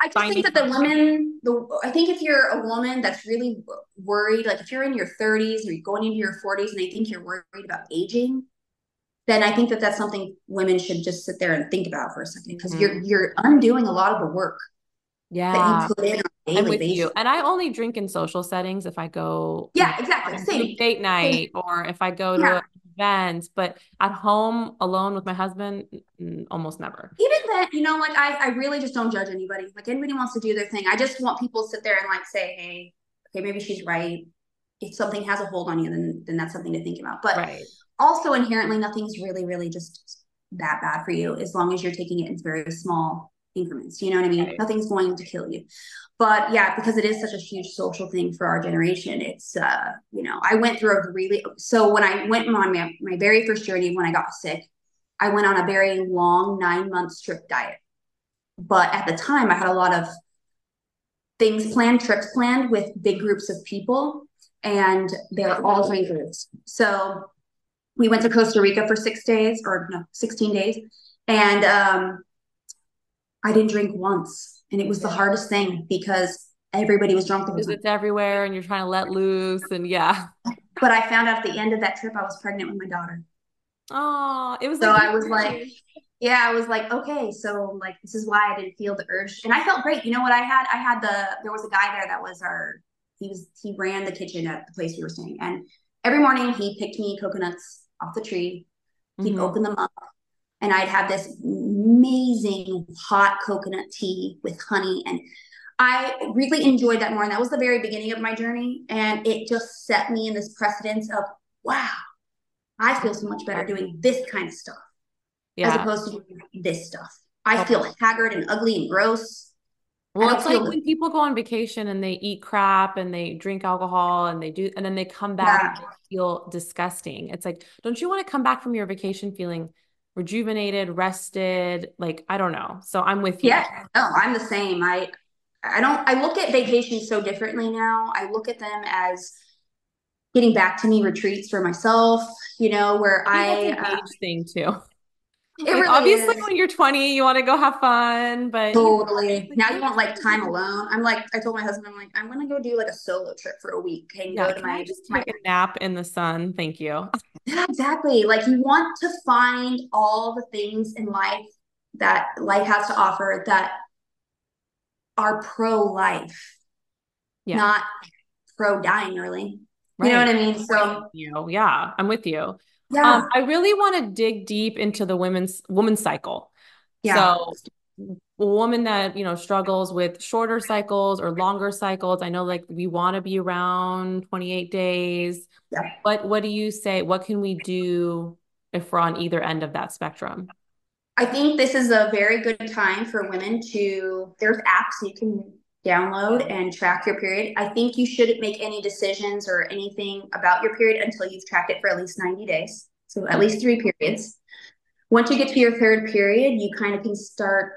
I just think that the women, the I think if you're a woman that's really worried, like if you're in your 30s or you're going into your 40s and they think you're worried about aging, then I think that that's something women should just sit there and think about for a second because mm-hmm. you're you're undoing a lot of the work yeah that you put in on I'm with basis. you. And I only drink in social settings if I go yeah exactly same date night Same. or if I go to yeah. events, but at home alone with my husband, almost never. Even then, you know, like I I really just don't judge anybody. Like anybody wants to do their thing. I just want people to sit there and like say, hey, okay, maybe she's right. If something has a hold on you, then then that's something to think about. But right also inherently nothing's really really just that bad for you as long as you're taking it in very small increments you know what i mean? Right. nothing's going to kill you. But yeah because it is such a huge social thing for our generation it's uh you know i went through a really so when i went on my, my very first journey when i got sick i went on a very long nine month strict diet. But at the time i had a lot of things planned trips planned with big groups of people and they're all drinkers so we went to Costa Rica for six days or no, 16 days. And um, I didn't drink once. And it was the hardest thing because everybody was drunk. Because it's everywhere and you're trying to let loose. And yeah. But I found out at the end of that trip, I was pregnant with my daughter. Oh, it was so like I was like, yeah, I was like, okay, so like this is why I didn't feel the urge, and I felt great. You know what I had? I had the there was a guy there that was our he was he ran the kitchen at the place we were staying, and every morning he picked me coconuts off the tree. He'd mm-hmm. open them up, and I'd have this amazing hot coconut tea with honey. And I really enjoyed that more. And that was the very beginning of my journey. And it just set me in this precedence of, wow, I feel so much better doing this kind of stuff yeah. as opposed to doing this stuff. I feel haggard and ugly and gross. Well, it's like when people go on vacation and they eat crap and they drink alcohol and they do, and then they come back yeah. and feel disgusting. It's like, don't you want to come back from your vacation feeling rejuvenated, rested? Like, I don't know. So I'm with you. Yeah, no, I'm the same. I, I don't, I look at vacations so differently now. I look at them as getting back to me retreats for myself, you know, where I, I uh, thing too. It like, really obviously, is. when you're 20, you want to go have fun, but totally. Now you want like time alone. I'm like, I told my husband, I'm like, I'm gonna go do like a solo trip for a week and yeah, go to my just my, take a nap in the sun. Thank you. Yeah, exactly. Like you want to find all the things in life that life has to offer that are pro life, yeah. not pro dying early. Right. You know what I mean? So, you yeah, I'm with you. Yeah. Um, I really want to dig deep into the women's women's cycle. Yeah. So a woman that you know struggles with shorter cycles or longer cycles i know like we want to be around 28 days yeah. but what do you say what can we do if we're on either end of that spectrum i think this is a very good time for women to there's apps you can download and track your period i think you shouldn't make any decisions or anything about your period until you've tracked it for at least 90 days so at least three periods. Once you get to your third period, you kind of can start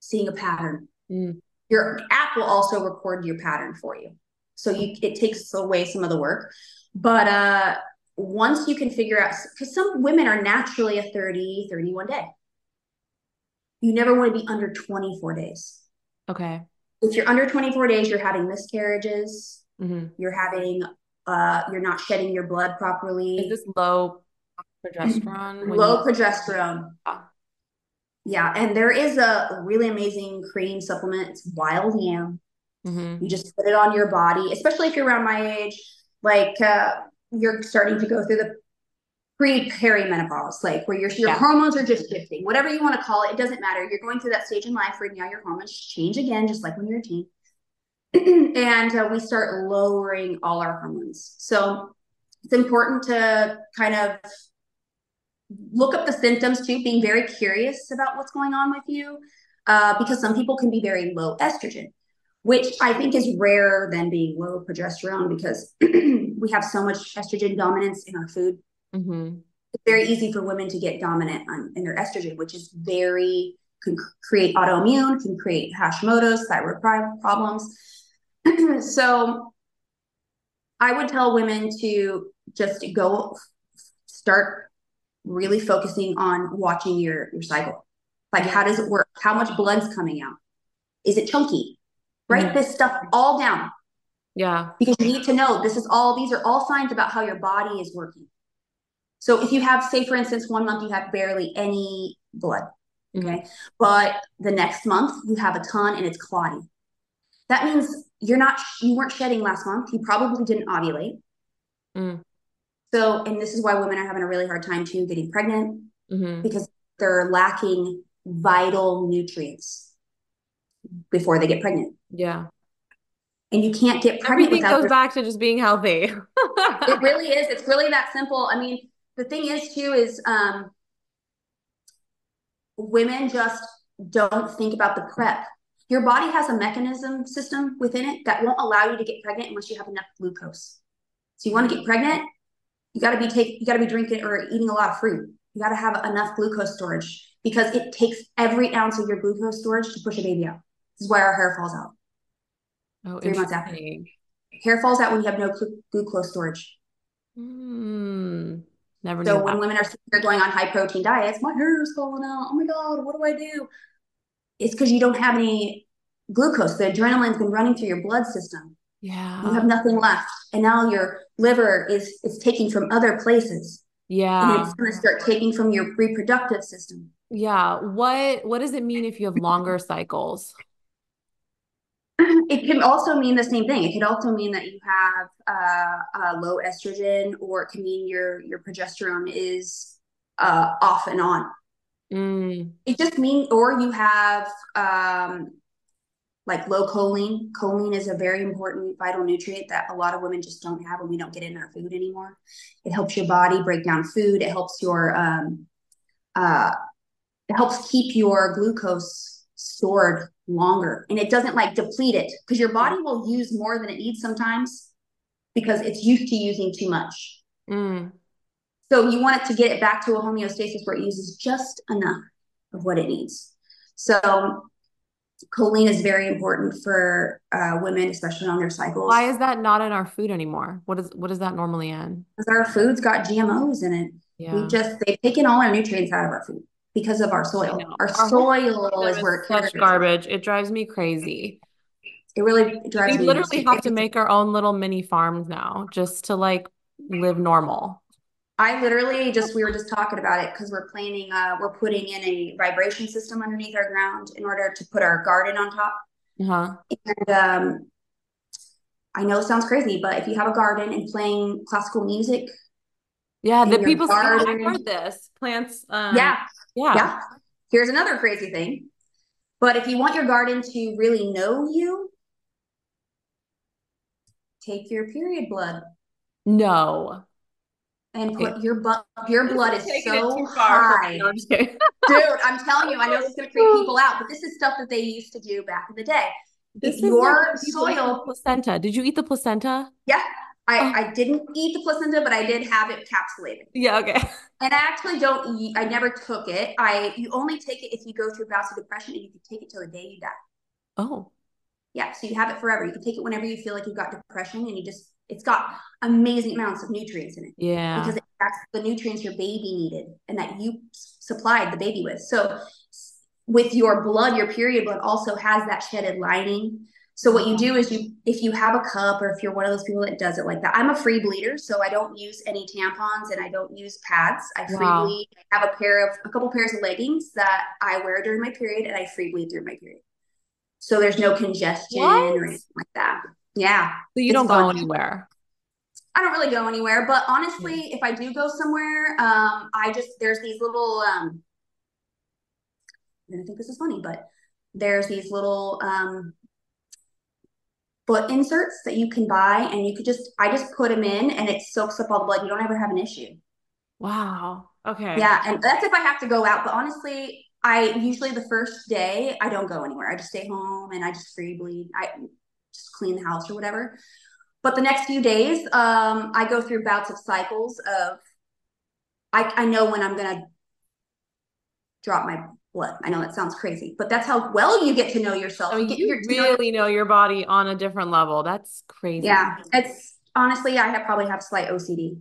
seeing a pattern. Mm. Your app will also record your pattern for you. So you it takes away some of the work. But uh once you can figure out because some women are naturally a 30, 31 day. You never want to be under 24 days. Okay. If you're under 24 days, you're having miscarriages, mm-hmm. you're having uh you're not shedding your blood properly. Is this low progesterone? Low you- progesterone. Yeah. yeah. And there is a really amazing cream supplement. It's wild yam. Mm-hmm. You just put it on your body, especially if you're around my age, like uh, you're starting to go through the pre perimenopause, like where your your yeah. hormones are just shifting, whatever you want to call it, it doesn't matter. You're going through that stage in life where now your hormones change again, just like when you're a teen. and uh, we start lowering all our hormones. So it's important to kind of look up the symptoms too, being very curious about what's going on with you, uh, because some people can be very low estrogen, which I think is rarer than being low progesterone because we have so much estrogen dominance in our food Mm-hmm. It's very easy for women to get dominant on, in their estrogen, which is very can create autoimmune, can create Hashimoto's, thyroid problems. so I would tell women to just go start really focusing on watching your your cycle. Like how does it work? How much blood's coming out? Is it chunky? Write mm-hmm. this stuff all down. Yeah. Because you need to know this is all these are all signs about how your body is working. So if you have, say, for instance, one month you have barely any blood, mm-hmm. okay, but the next month you have a ton and it's clotting. That means you're not you weren't shedding last month. You probably didn't ovulate. Mm. So, and this is why women are having a really hard time too getting pregnant mm-hmm. because they're lacking vital nutrients before they get pregnant. Yeah. And you can't get pregnant. Everything goes back to just being healthy. it really is. It's really that simple. I mean, the thing is too is um, women just don't think about the prep. Your body has a mechanism system within it that won't allow you to get pregnant unless you have enough glucose. So you want to get pregnant, you got to be take you got to be drinking or eating a lot of fruit. You got to have enough glucose storage because it takes every ounce of your glucose storage to push a baby out. This is why our hair falls out. Oh, three months after. Hair falls out when you have no glucose storage. Mm. Never so when that. women are going on high protein diets, my hair is falling out. Oh my God, what do I do? It's because you don't have any glucose. The adrenaline's been running through your blood system. Yeah. You have nothing left. And now your liver is is taking from other places. Yeah. And it's gonna start taking from your reproductive system. Yeah. What what does it mean if you have longer cycles? It can also mean the same thing. It could also mean that you have uh, low estrogen, or it can mean your your progesterone is uh, off and on. Mm. It just means, or you have um, like low choline. Choline is a very important vital nutrient that a lot of women just don't have, and we don't get in our food anymore. It helps your body break down food. It helps your um, uh, it helps keep your glucose stored longer and it doesn't like deplete it because your body will use more than it needs sometimes because it's used to using too much. Mm. So you want it to get it back to a homeostasis where it uses just enough of what it needs. So choline is very important for uh, women, especially on their cycles. Why is that not in our food anymore? What is what is that normally in? Because our food's got GMOs in it. Yeah. We just they've taken all our nutrients out of our food because of our soil. Our, our soil is where it such garbage. It drives me crazy. It really drives we me. We literally have to make our own little mini farms now just to like live normal. I literally just we were just talking about it because we're planning uh we're putting in a vibration system underneath our ground in order to put our garden on top. Uh-huh. And um I know it sounds crazy, but if you have a garden and playing classical music, yeah, the people garden, heard this. Plants um, yeah, yeah. Yeah. Here's another crazy thing. But if you want your garden to really know you, take your period blood. No. And put your bu- your blood is so high. Dude, I'm telling you, I know this is gonna creep people out, but this is stuff that they used to do back in the day. This if your soil placenta. Did you eat the placenta? Yeah. I, oh. I didn't eat the placenta, but I did have it capsulated. Yeah, okay. And I actually don't eat, I never took it. I you only take it if you go through bouts of depression and you can take it till the day you die. Oh. Yeah. So you have it forever. You can take it whenever you feel like you've got depression and you just it's got amazing amounts of nutrients in it. Yeah. Because that's the nutrients your baby needed and that you supplied the baby with. So with your blood, your period blood also has that shedded lining so what you do is you, if you have a cup or if you're one of those people that does it like that, I'm a free bleeder, so I don't use any tampons and I don't use pads. I free wow. bleed. I have a pair of a couple pairs of leggings that I wear during my period, and I free bleed through my period. So there's no congestion what? or anything like that. Yeah. So you don't fun. go anywhere. I don't really go anywhere, but honestly, if I do go somewhere, um, I just there's these little um, I think this is funny, but there's these little um foot inserts that you can buy and you could just I just put them in and it soaks up all the blood. You don't ever have an issue. Wow. Okay. Yeah, and that's if I have to go out, but honestly, I usually the first day I don't go anywhere. I just stay home and I just free bleed. I just clean the house or whatever. But the next few days, um, I go through bouts of cycles of I, I know when I'm gonna drop my blood. I know that sounds crazy, but that's how well you get to know yourself. I mean, you, you really know your body on a different level. That's crazy. Yeah, it's honestly, I have probably have slight OCD.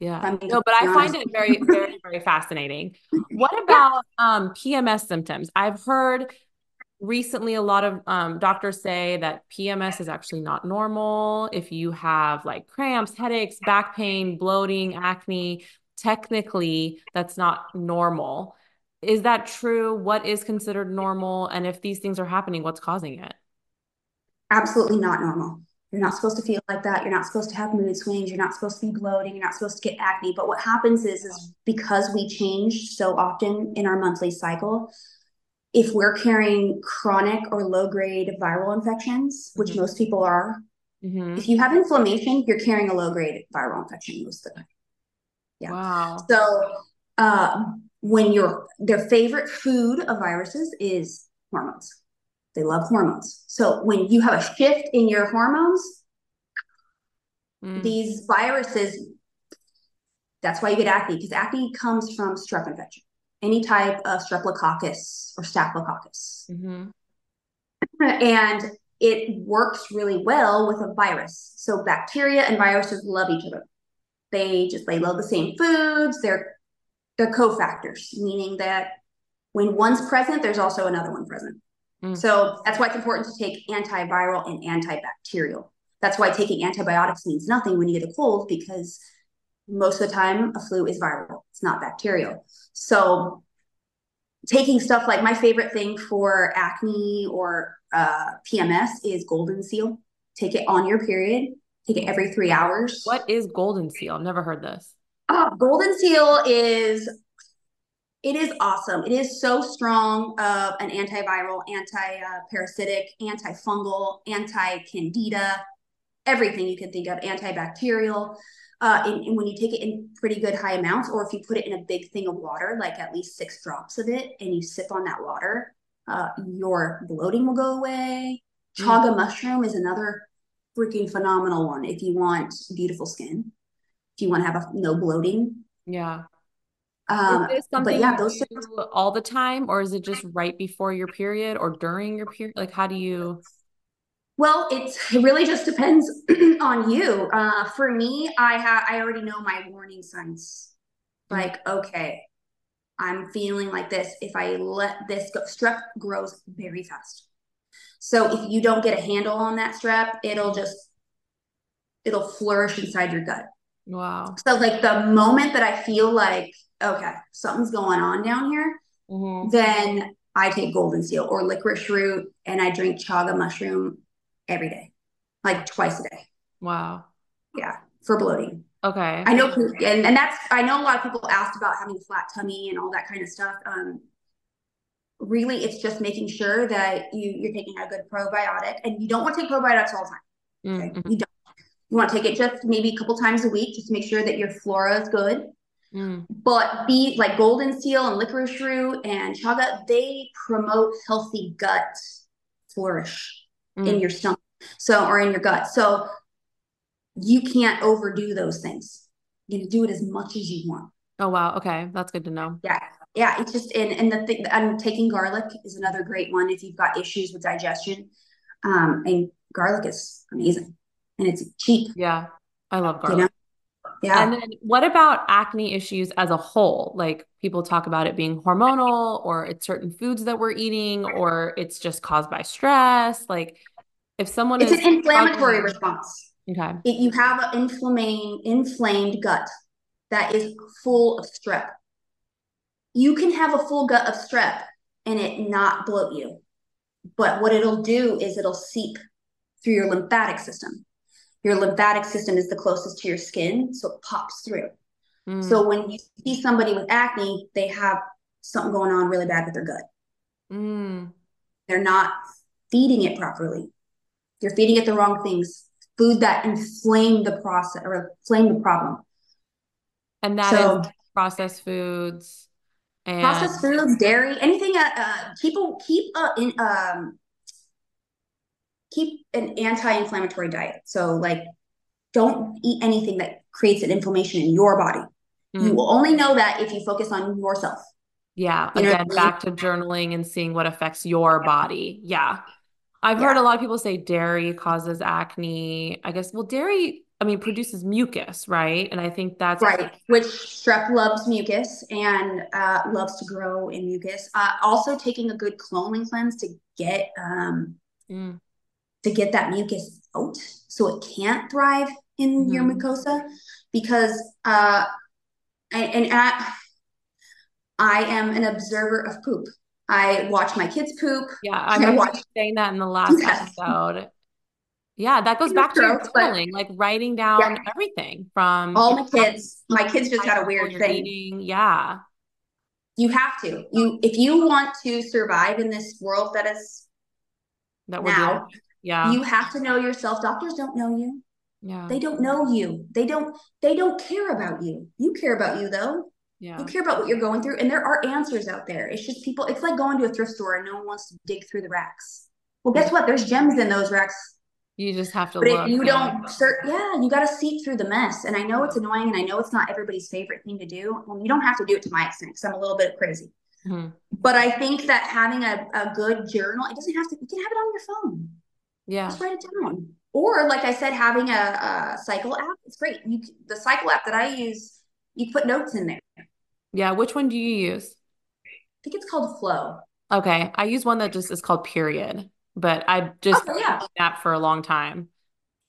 Yeah. No, but I find it very, very, very fascinating. What about um, PMS symptoms? I've heard recently a lot of um, doctors say that PMS is actually not normal. If you have like cramps, headaches, back pain, bloating, acne, technically that's not normal. Is that true? What is considered normal? And if these things are happening, what's causing it? Absolutely not normal. You're not supposed to feel like that. You're not supposed to have mood swings. You're not supposed to be bloating. You're not supposed to get acne. But what happens is, is because we change so often in our monthly cycle, if we're carrying chronic or low grade viral infections, which mm-hmm. most people are, mm-hmm. if you have inflammation, you're carrying a low grade viral infection most of the time. Yeah. Wow. So uh, when your their favorite food of viruses is hormones. They love hormones. So when you have a shift in your hormones, mm. these viruses, that's why you get acne, because acne comes from strep infection any type of streptococcus or staphylococcus. Mm-hmm. And it works really well with a virus. So bacteria and viruses love each other. They just they love the same foods. They're they're cofactors, meaning that when one's present, there's also another one present. Mm. So that's why it's important to take antiviral and antibacterial. That's why taking antibiotics means nothing when you get a cold because most of the time a flu is viral. It's not bacterial. So taking stuff like my favorite thing for acne or uh, pms is golden seal. Take it on your period. Take it every three hours. What is golden seal? I've never heard this uh, golden seal is it is awesome. It is so strong of an antiviral, anti-parasitic, antifungal, anti-candida, everything you can think of, antibacterial uh, and, and, when you take it in pretty good high amounts, or if you put it in a big thing of water, like at least six drops of it, and you sip on that water, uh, your bloating will go away. Chaga mm. mushroom is another freaking phenomenal one if you want beautiful skin, if you want to have a, no bloating. Yeah. Um, but yeah, those all the time, or is it just right before your period or during your period? Like, how do you? Well, it's it really just depends on you. Uh, for me, I have I already know my warning signs. Mm-hmm. Like, okay, I'm feeling like this. If I let this go, strep grows very fast. So if you don't get a handle on that strep, it'll just it'll flourish inside your gut. Wow. So like the moment that I feel like okay, something's going on down here, mm-hmm. then I take golden seal or licorice root and I drink chaga mushroom every day, like twice a day. Wow. Yeah, for bloating. Okay. I know, and, and that's, I know a lot of people asked about having a flat tummy and all that kind of stuff. Um, really, it's just making sure that you, you're taking a good probiotic and you don't want to take probiotics all the time. Okay? Mm-hmm. You don't. You want to take it just maybe a couple times a week just to make sure that your flora is good. Mm. But be like golden seal and licorice root and chaga, they promote healthy gut flourish mm. in your stomach. So, or in your gut. So you can't overdo those things. You can do it as much as you want. Oh wow. Okay. That's good to know. Yeah. Yeah. It's just and and the thing and taking garlic is another great one if you've got issues with digestion. Um, and garlic is amazing and it's cheap. Yeah. I love garlic. You know? Yeah. And then what about acne issues as a whole? Like people talk about it being hormonal or it's certain foods that we're eating or it's just caused by stress. Like if someone it's an inflammatory response. Okay. If you have an inflamed inflamed gut that is full of strep. You can have a full gut of strep and it not bloat you. But what it'll do is it'll seep through your lymphatic system your lymphatic system is the closest to your skin, so it pops through. Mm. So when you see somebody with acne, they have something going on really bad with their gut. Mm. They're not feeding it properly. You're feeding it the wrong things, food that inflame the process or inflame the problem. And that so, is processed foods and processed foods, dairy, anything. Uh, uh, people keep uh, in um, keep an anti-inflammatory diet. So like don't eat anything that creates an inflammation in your body. Mm. You will only know that if you focus on yourself. Yeah. You Again, back to journaling and seeing what affects your body. Yeah. I've yeah. heard a lot of people say dairy causes acne. I guess, well, dairy, I mean, produces mucus, right? And I think that's right, which strep loves mucus and uh, loves to grow in mucus. Uh, also, taking a good colon cleanse to get um, mm. To get that mucus out, so it can't thrive in mm-hmm. your mucosa, because uh, and, and at, I am an observer of poop. I watch my kids poop. Yeah, I remember watch- saying that in the last yes. episode. Yeah, that goes back to your journaling, like writing down yeah. everything from all my kids. My kids just had a weird thing. Eating. Yeah. You have to. You if you want to survive in this world that is that we're now, doing. Yeah. You have to know yourself. Doctors don't know you. Yeah. They don't know you. They don't they don't care about you. You care about you though. Yeah. You care about what you're going through, and there are answers out there. It's just people, it's like going to a thrift store and no one wants to dig through the racks. Well, guess what? There's gems in those racks. You just have to but look. If you don't start, yeah, you got to seek through the mess. And I know it's annoying and I know it's not everybody's favorite thing to do. Well, you don't have to do it to my extent because I'm a little bit crazy. Mm-hmm. But I think that having a, a good journal, it doesn't have to, you can have it on your phone. Yeah. Just write it down. Or like I said, having a, a cycle app, it's great. You the cycle app that I use, you put notes in there. Yeah. Which one do you use? I think it's called Flo. Okay. I use one that just is called Period, but I just okay, yeah. that for a long time.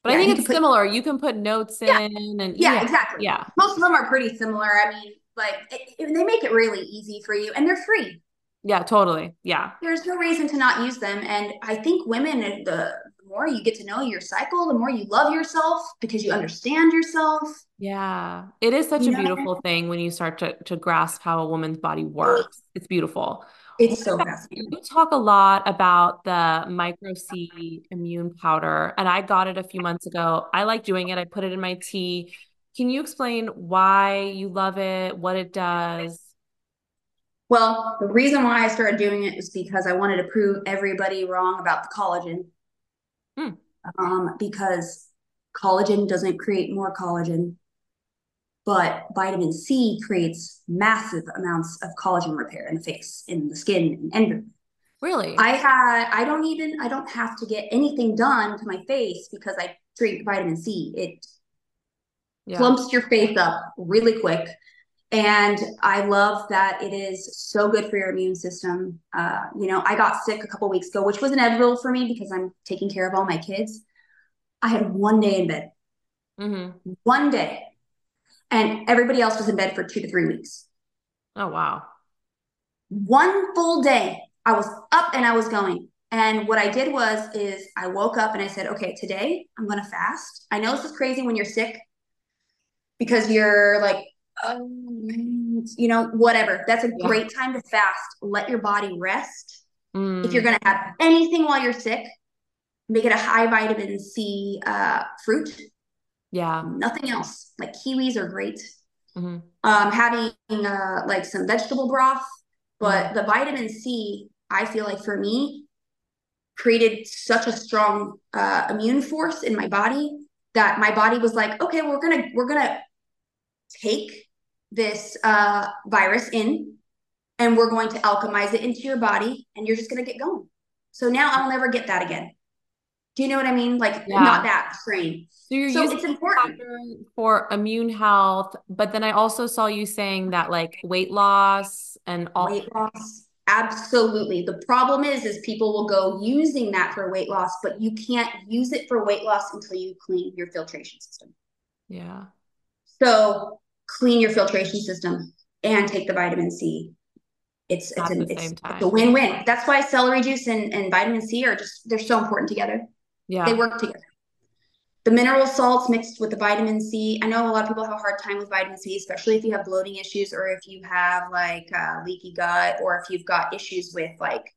But yeah, I think it's put, similar. You can put notes yeah. in and yeah, yeah, exactly. Yeah. Most of them are pretty similar. I mean, like it, it, they make it really easy for you and they're free. Yeah, totally. Yeah. There's no reason to not use them. And I think women, the more you get to know your cycle, the more you love yourself because you understand yourself. Yeah. It is such you a know? beautiful thing when you start to, to grasp how a woman's body works. It's beautiful. It's so fascinating. You talk a lot about the micro C immune powder, and I got it a few months ago. I like doing it. I put it in my tea. Can you explain why you love it, what it does? Well, the reason why I started doing it is because I wanted to prove everybody wrong about the collagen Hmm. Um, because collagen doesn't create more collagen, but vitamin C creates massive amounts of collagen repair in the face, in the skin, and Really? I had I don't even I don't have to get anything done to my face because I drink vitamin C. It yeah. plumps your face up really quick. And I love that it is so good for your immune system. Uh, you know, I got sick a couple weeks ago, which was inevitable for me because I'm taking care of all my kids. I had one day in bed, mm-hmm. one day, and everybody else was in bed for two to three weeks. Oh, wow. One full day, I was up and I was going. And what I did was is I woke up and I said, okay, today I'm going to fast. I know this is crazy when you're sick because you're like um, you know, whatever. That's a yeah. great time to fast. Let your body rest. Mm. If you're going to have anything while you're sick, make it a high vitamin C uh, fruit. Yeah. Nothing else. Like kiwis are great. Mm-hmm. Um, having uh, like some vegetable broth, but mm the vitamin C, I feel like for me, created such a strong uh, immune force in my body that my body was like, okay, we're gonna we're gonna take this uh, virus in and we're going to alchemize it into your body and you're just going to get going. So now I'll never get that again. Do you know what I mean? Like yeah. not that strain. So you're so using it's important for immune health, but then I also saw you saying that like weight loss and all weight loss. Absolutely. The problem is, is people will go using that for weight loss, but you can't use it for weight loss until you clean your filtration system. Yeah. So clean your filtration system and take the vitamin C. It's it's, an, it's, it's, a win-win. That's why celery juice and, and vitamin C are just they're so important together. Yeah. They work together. The mineral salts mixed with the vitamin C. I know a lot of people have a hard time with vitamin C, especially if you have bloating issues or if you have like uh, leaky gut or if you've got issues with like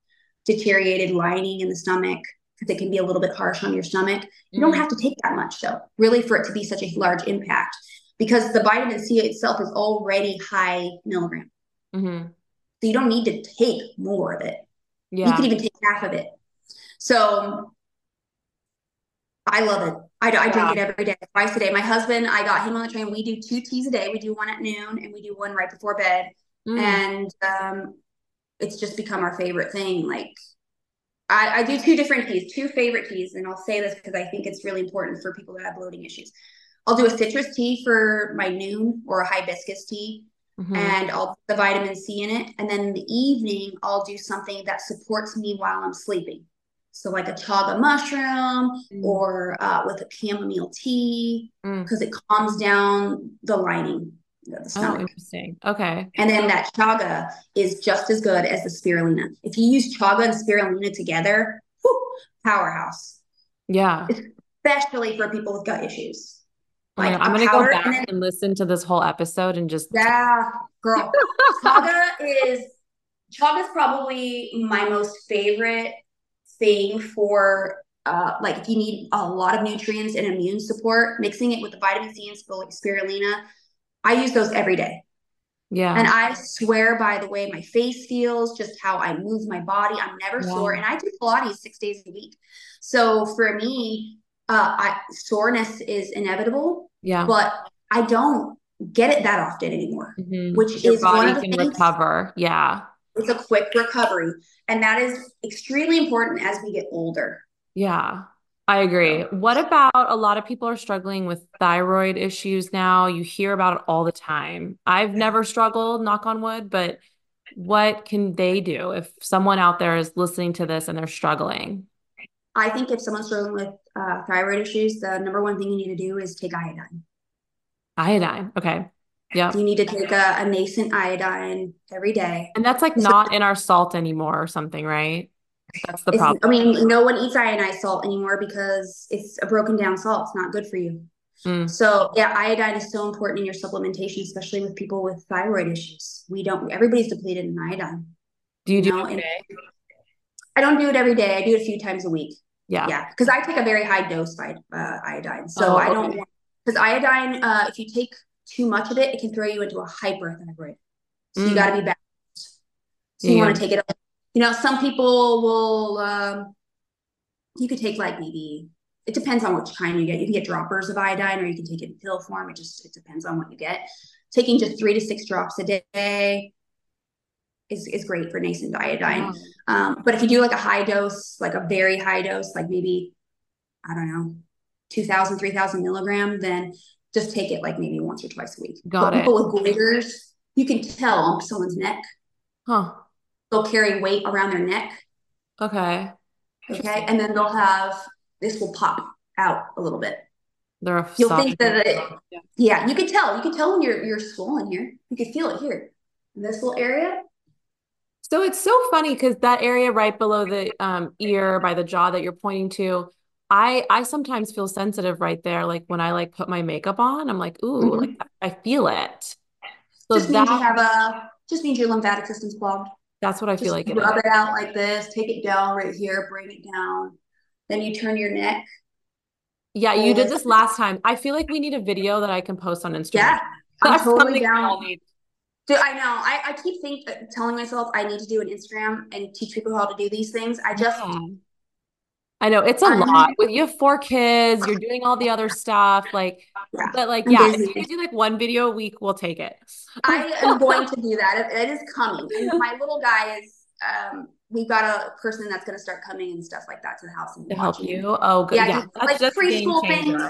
deteriorated lining in the stomach because it can be a little bit harsh on your stomach. You mm-hmm. don't have to take that much though, really, for it to be such a large impact because the vitamin C itself is already high milligram. Mm-hmm. So you don't need to take more of it. Yeah. You can even take half of it. So I love it. I, I drink it every day, twice a day. My husband, I got him on the train. We do two teas a day. We do one at noon and we do one right before bed. Mm. And um, it's just become our favorite thing. Like I, I do two different teas, two favorite teas, and I'll say this because I think it's really important for people that have bloating issues. I'll do a citrus tea for my noon or a hibiscus tea. Mm-hmm. and I'll put the vitamin C in it. And then in the evening, I'll do something that supports me while I'm sleeping. So like a chaga mushroom mm. or uh, with a chamomile tea because mm. it calms down the lining of the oh, stomach. Oh, interesting. Okay. And then that chaga is just as good as the spirulina. If you use chaga and spirulina together, whew, powerhouse. Yeah. Especially for people with gut issues. Oh like I'm gonna go back and, then, and, listen to this whole episode and just yeah, girl. chaga is chaga is probably my most favorite thing for uh, like if you need a lot of nutrients and immune support, mixing it with the vitamin C and spirulina. I use those every day. Yeah. And I swear by the way my face feels, just how I move my body. I'm never yeah. sore. And I do Pilates six days a week. So for me, uh, I, soreness is inevitable. Yeah. But I don't get it that often anymore, mm-hmm. which Your is body one can recover. Yeah. It's a quick recovery. And that is extremely important as we get older. Yeah, I agree. What about a lot of people are struggling with thyroid issues now? You hear about it all the time. I've never struggled, knock on wood, but what can they do if someone out there is listening to this and they're struggling? I think if someone's struggling with uh, thyroid issues, the number one thing you need to do is take iodine. Iodine. Okay. Yeah. You need to take a, a nascent iodine every day. And that's like so, not in our salt anymore or something, right? That's the problem. I mean, no one eats iodized salt anymore because it's a broken down salt. It's not good for you. Mm. So yeah, iodine is so important in your supplementation, especially with people with thyroid issues. We don't. Everybody's depleted in iodine. Do you do you know? it I don't do it every day. I do it a few times a week. Yeah, yeah, because I take a very high dose of uh, iodine. So oh, I don't because iodine. Uh, if you take too much of it, it can throw you into a hyperthyroid. So mm. you got to be balanced. So yeah. you want to take it. You know, some people will. Um, you could take like maybe it depends on which kind you get. You can get droppers of iodine, or you can take it in pill form. It just it depends on what you get. Taking just three to six drops a day is is great for nascent iodine. Um, but if you do like a high dose, like a very high dose, like maybe I don't know, 2,000, 3,000 milligram, then just take it like maybe once or twice a week. Got but it. People with goiters, you can tell on someone's neck. Huh. They'll carry weight around their neck. Okay. Okay. And then they'll have this will pop out a little bit. They're You'll think that it, yeah. yeah, you can tell. You can tell when you're you're swollen here. You can feel it here. In this little area. So it's so funny because that area right below the um, ear by the jaw that you're pointing to, I I sometimes feel sensitive right there. Like when I like put my makeup on, I'm like, ooh, mm-hmm. like I feel it. So just that means you have a just means your lymphatic system's clogged. That's what I just feel like. It rub is. it out like this. Take it down right here. Bring it down. Then you turn your neck. Yeah, you did this last time. I feel like we need a video that I can post on Instagram. Yeah, I'm That's totally down. Dude, I know. I, I keep think uh, telling myself I need to do an Instagram and teach people how to do these things. I just yeah. I know it's a um, lot. You have four kids, you're doing all the other stuff. Like, yeah, but like, yeah, if you do like one video a week, we'll take it. I am going to do that. It, is coming. And my little guy is, um, we've got a person that's going to start coming and stuff like that to the house and to help you. Oh, good. Yeah, yeah. That's like preschool things.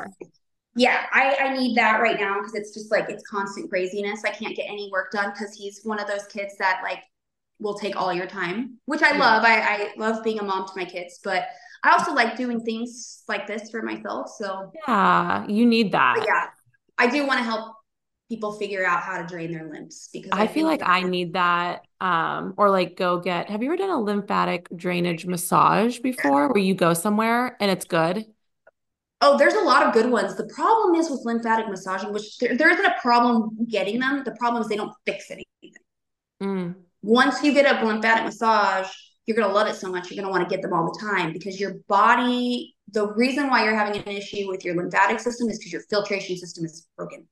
Yeah, I, I need that right now because it's just like it's constant craziness. I can't get any work done because he's one of those kids that like will take all your time, which I yeah. love. I, I love being a mom to my kids, but I also like doing things like this for myself. So yeah, you need that. But yeah, I do want to help people figure out how to drain their lymph because I, I feel like I need that. Um, or like go get. Have you ever done a lymphatic drainage massage before, where you go somewhere and it's good? Oh, there's a lot of good ones. The problem is with lymphatic massaging, which there, there isn't a problem getting them. The problem is they don't fix anything. Mm. Once you get a lymphatic massage, you're going to love it so much. You're going to want to get them all the time because your body, the reason why you're having an issue with your lymphatic system is because your filtration system is broken.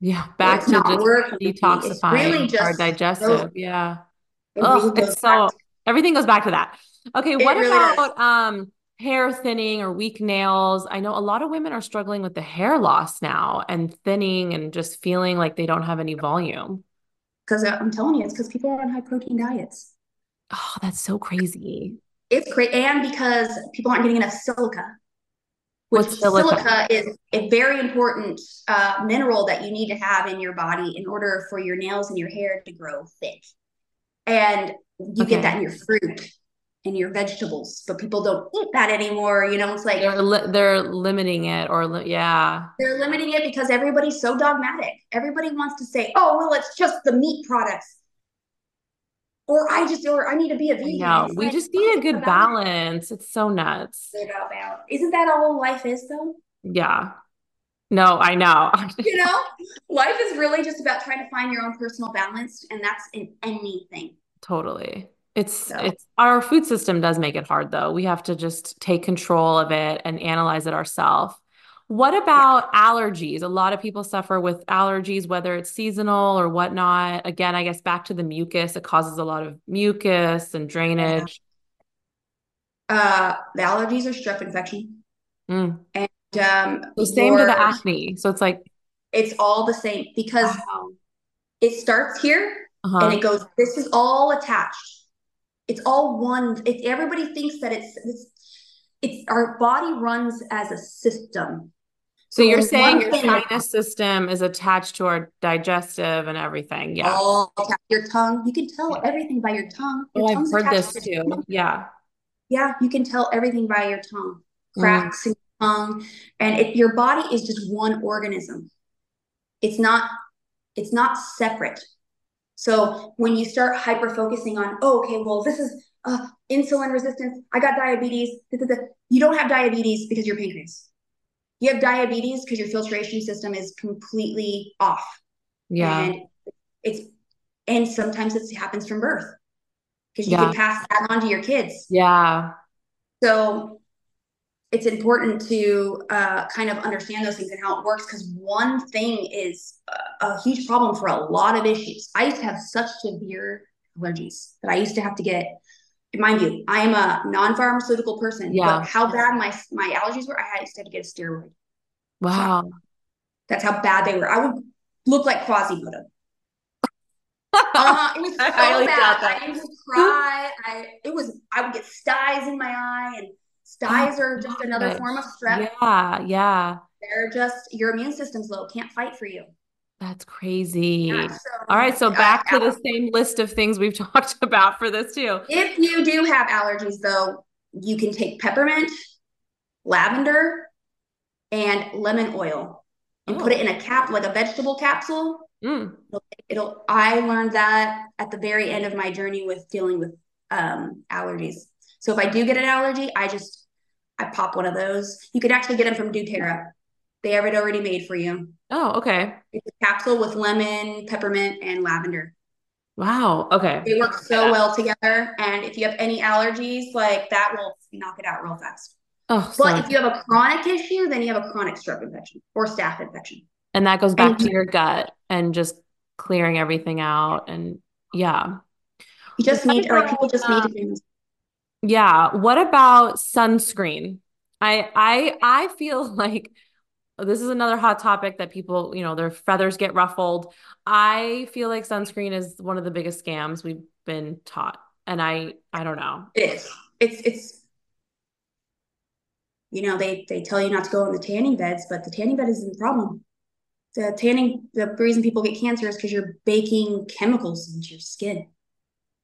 Yeah, back to just detoxifying really just our digestive. Goes, yeah. It really it's so everything goes back to that. Okay, it what really about does. um hair thinning or weak nails. I know a lot of women are struggling with the hair loss now and thinning and just feeling like they don't have any volume. Because I'm telling you, it's because people are on high protein diets. Oh, that's so crazy. It's great. And because people aren't getting enough silica, which silica? silica? is a very important uh, mineral that you need to have in your body in order for your nails and your hair to grow thick. And you okay. get that in your fruit and your vegetables, but people don't eat that anymore. You know, it's like they're li- they're limiting it, or li- yeah, they're limiting it because everybody's so dogmatic. Everybody wants to say, "Oh, well, it's just the meat products," or I just, or I need to be a vegan. No, we like, just need a good balance. It's so nuts. Isn't that all life is, though? Yeah. No, I know. you know, life is really just about trying to find your own personal balance, and that's in anything. Totally. It's so. it's our food system does make it hard though. We have to just take control of it and analyze it ourselves. What about yeah. allergies? A lot of people suffer with allergies, whether it's seasonal or whatnot. Again, I guess back to the mucus, it causes a lot of mucus and drainage. Uh, the allergies are strep infection. Mm. And um, the same to the acne. So it's like it's all the same because wow. it starts here uh-huh. and it goes. This is all attached it's all one it, everybody thinks that it's, it's it's our body runs as a system. So, so you're saying your sinus system is attached to our digestive and everything yeah. All your tongue. You can tell everything by your tongue. Your oh i've heard this to too. yeah. Yeah you can tell everything by your tongue. Mm. cracks mm. in your tongue. And it, your body is just one organism. It's not it's not separate so when you start hyper focusing on, oh, okay, well, this is uh, insulin resistance. I got diabetes. You don't have diabetes because your pancreas. You have diabetes because your filtration system is completely off. Yeah. And it's and sometimes it happens from birth because you yeah. can pass that on to your kids. Yeah. So it's important to uh, kind of understand those things and how it works because one thing is a, a, huge problem for a lot of issues. I used to have such severe allergies that I used to have to get. Mind you, I am a non-pharmaceutical person. Yeah. But how bad my my allergies were, I used to have to get a steroid. Wow. That's how bad they were. I would look like Quasimodo. uh, it was so I bad. I used to cry. I it was I would get styes in my eye and Styes oh, are just another gosh. form of stress. Yeah, yeah. They're just your immune system's low, can't fight for you. That's crazy. Yeah, so, All right, so back uh, to the same list of things we've talked about for this too. If you do have allergies, though, you can take peppermint, lavender, and lemon oil and oh. put it in a cap, like a vegetable capsule. Mm. It'll, it'll, I learned that at the very end of my journey with dealing with um, allergies. So if I do get an allergy, I just I pop one of those. You could actually get them from doTERRA. They have it already made for you. Oh, okay. It's a capsule with lemon, peppermint, and lavender. Wow. Okay. They work so well together. And if you have any allergies, like that will knock it out real fast. Oh, but sorry. if you have a chronic issue, then you have a chronic strep infection or staph infection. And that goes back and to your gut and just clearing everything out. And yeah. You just need like people just need um, to do yeah. What about sunscreen? I I I feel like this is another hot topic that people, you know, their feathers get ruffled. I feel like sunscreen is one of the biggest scams we've been taught. And I I don't know. It is. It's it's you know, they they tell you not to go in the tanning beds, but the tanning bed isn't the problem. The tanning the reason people get cancer is because you're baking chemicals into your skin.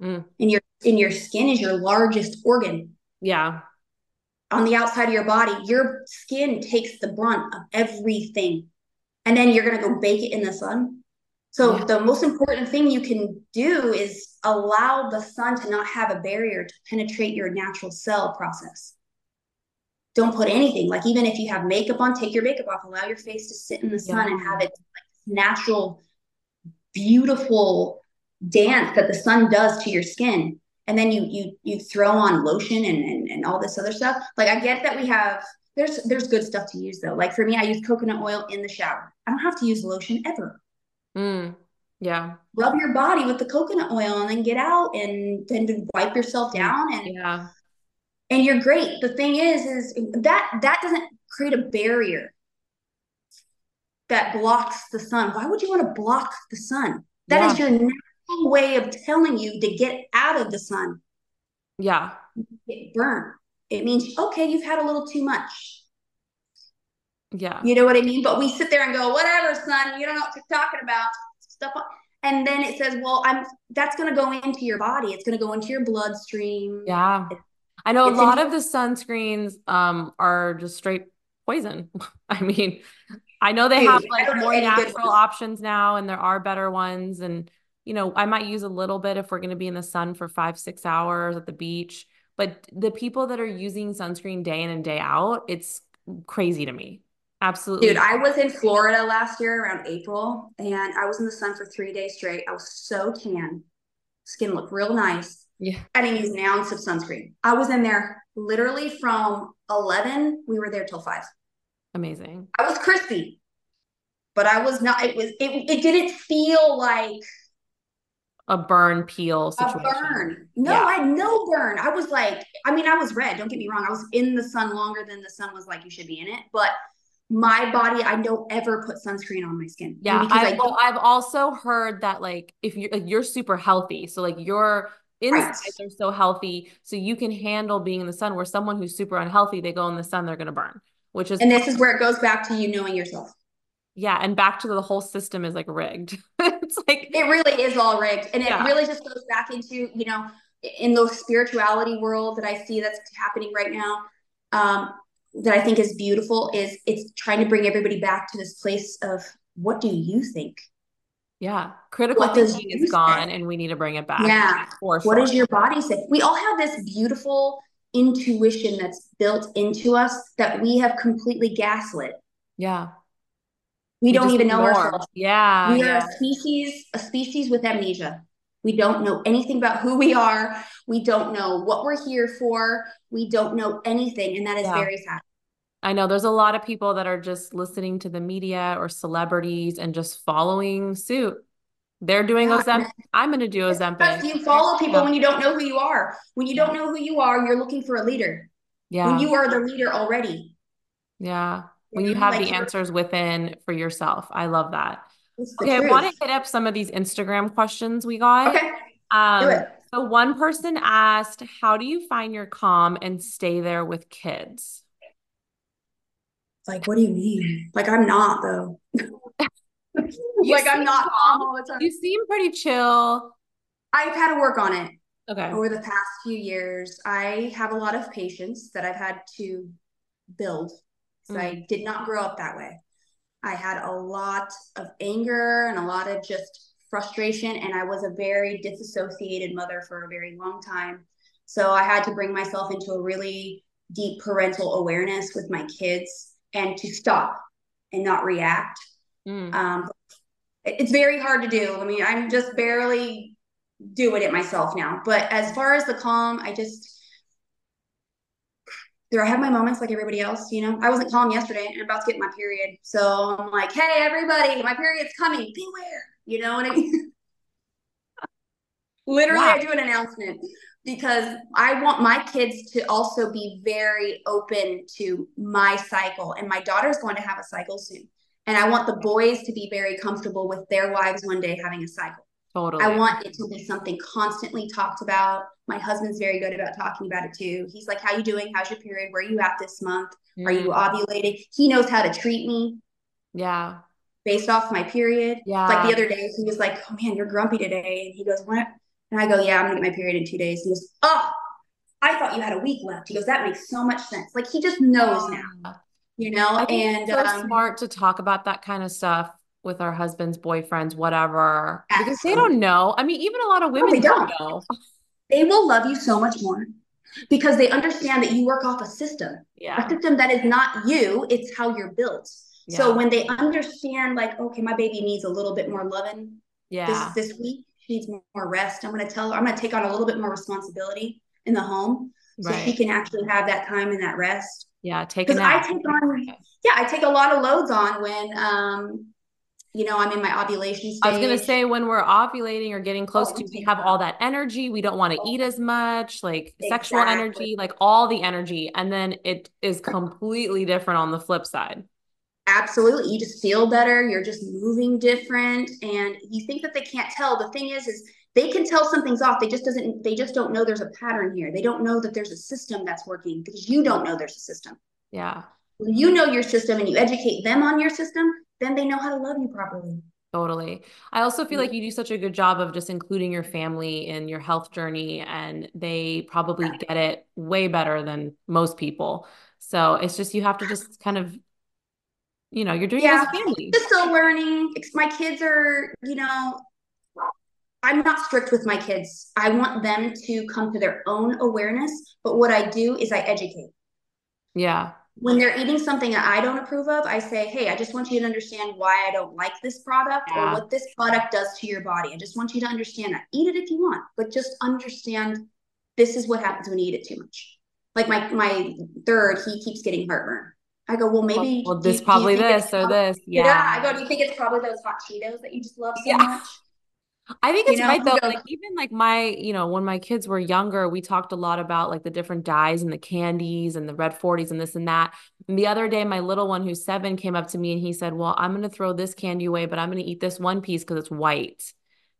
Mm. And your in your skin is your largest organ. Yeah. On the outside of your body, your skin takes the brunt of everything. And then you're going to go bake it in the sun. So yeah. the most important thing you can do is allow the sun to not have a barrier to penetrate your natural cell process. Don't put anything like even if you have makeup on, take your makeup off, allow your face to sit in the sun yeah. and have it like natural, beautiful dance that the sun does to your skin and then you you you throw on lotion and, and and all this other stuff like i get that we have there's there's good stuff to use though like for me i use coconut oil in the shower i don't have to use lotion ever mm, yeah rub your body with the coconut oil and then get out and then wipe yourself down and yeah and you're great. The thing is, is that that doesn't create a barrier that blocks the sun. Why would you want to block the sun? That yeah. is your natural way of telling you to get out of the sun. Yeah. Get burned. It means, okay, you've had a little too much. Yeah. You know what I mean? But we sit there and go, whatever, son, you don't know what you're talking about. Stuff. And then it says, well, I'm that's gonna go into your body. It's gonna go into your bloodstream. Yeah. I know a lot in- of the sunscreens um are just straight poison. I mean, I know they Dude, have like more natural options now and there are better ones. And, you know, I might use a little bit if we're going to be in the sun for five, six hours at the beach. But the people that are using sunscreen day in and day out, it's crazy to me. Absolutely. Dude, I was in Florida last year around April and I was in the sun for three days straight. I was so tan. Skin looked real nice. Yeah. I didn't use an ounce of sunscreen. I was in there literally from 11. We were there till five. Amazing. I was crispy, but I was not, it was, it, it didn't feel like a burn peel situation. A burn. No, yeah. I had no burn. I was like, I mean, I was red. Don't get me wrong. I was in the sun longer than the sun was like, you should be in it. But my body, I don't ever put sunscreen on my skin. Yeah. I, well, I've also heard that like, if you're, like, you're super healthy. So like your insides right. are so healthy. So you can handle being in the sun where someone who's super unhealthy, they go in the sun, they're going to burn which is and this is where it goes back to you knowing yourself yeah and back to the whole system is like rigged it's like it really is all rigged and yeah. it really just goes back into you know in the spirituality world that i see that's happening right now um, that i think is beautiful is it's trying to bring everybody back to this place of what do you think yeah critical what thinking is gone and we need to bring it back yeah for sure. what does your body say we all have this beautiful intuition that's built into us that we have completely gaslit. Yeah. We, we don't even know ourselves. Yeah. We yeah. are a species, a species with amnesia. We don't know anything about who we are. We don't know what we're here for. We don't know anything. And that is yeah. very sad. I know there's a lot of people that are just listening to the media or celebrities and just following suit. They're doing yeah. Ozempic. I'm going to do Ozempic. You follow people when you don't know who you are. When you don't know who you are, you're looking for a leader. Yeah. When you are the leader already. Yeah. When you have like the answers within for yourself. I love that. Okay, truth. I want to hit up some of these Instagram questions we got. Okay. Um, do it. So one person asked, "How do you find your calm and stay there with kids?" Like, what do you mean? Like, I'm not though. like I'm not calm all the time. You seem pretty chill. I've had to work on it. Okay. Over the past few years, I have a lot of patience that I've had to build. Mm. I did not grow up that way. I had a lot of anger and a lot of just frustration, and I was a very disassociated mother for a very long time. So I had to bring myself into a really deep parental awareness with my kids and to stop and not react Mm. Um, it's very hard to do. I mean, I'm just barely doing it myself now. But as far as the calm, I just do I have my moments like everybody else? You know, I wasn't calm yesterday and I'm about to get my period. So I'm like, hey, everybody, my period's coming. Beware. You know what I mean? Literally, wow. I do an announcement because I want my kids to also be very open to my cycle. And my daughter's going to have a cycle soon. And I want the boys to be very comfortable with their wives one day having a cycle. Totally. I want it to be something constantly talked about. My husband's very good about talking about it too. He's like, How you doing? How's your period? Where are you at this month? Mm. Are you mm. ovulating? He knows how to treat me. Yeah. Based off my period. Yeah. Like the other day, he was like, Oh man, you're grumpy today. And he goes, What? And I go, Yeah, I'm gonna get my period in two days. He goes, Oh, I thought you had a week left. He goes, That makes so much sense. Like he just knows now you know and so um, smart to talk about that kind of stuff with our husbands boyfriends whatever absolutely. because they don't know i mean even a lot of women no, don't. don't know they will love you so much more because they understand that you work off a system yeah. a system that is not you it's how you're built yeah. so when they understand like okay my baby needs a little bit more loving yeah this, this week she needs more rest i'm going to tell her i'm going to take on a little bit more responsibility in the home so right. she can actually have that time and that rest yeah, take because I take on yeah, I take a lot of loads on when um you know, I'm in my ovulation stage. I was going to say when we're ovulating or getting close oh, to, we have all that energy. We don't want to eat as much, like exactly. sexual energy, like all the energy. And then it is completely different on the flip side. Absolutely. You just feel better. You're just moving different. And you think that they can't tell. The thing is, is they can tell something's off. They just doesn't, they just don't know there's a pattern here. They don't know that there's a system that's working because you don't know there's a system. Yeah. When you know your system and you educate them on your system, then they know how to love you properly. Totally. I also feel like you do such a good job of just including your family in your health journey, and they probably get it way better than most people. So it's just you have to just kind of, you know, you're doing yeah, it as a family. Still learning. My kids are, you know, I'm not strict with my kids. I want them to come to their own awareness. But what I do is I educate. Yeah when they're eating something that I don't approve of, I say, Hey, I just want you to understand why I don't like this product yeah. or what this product does to your body. I just want you to understand that. Eat it if you want, but just understand this is what happens when you eat it too much. Like my my third, he keeps getting heartburn. I go, well, maybe well, this probably this or this. Yeah. yeah. I go, do you think it's probably those hot Cheetos that you just love so yeah. much? I think it's you know, right though. Like even like my, you know, when my kids were younger, we talked a lot about like the different dyes and the candies and the red 40s and this and that. And the other day, my little one who's seven came up to me and he said, Well, I'm gonna throw this candy away, but I'm gonna eat this one piece because it's white.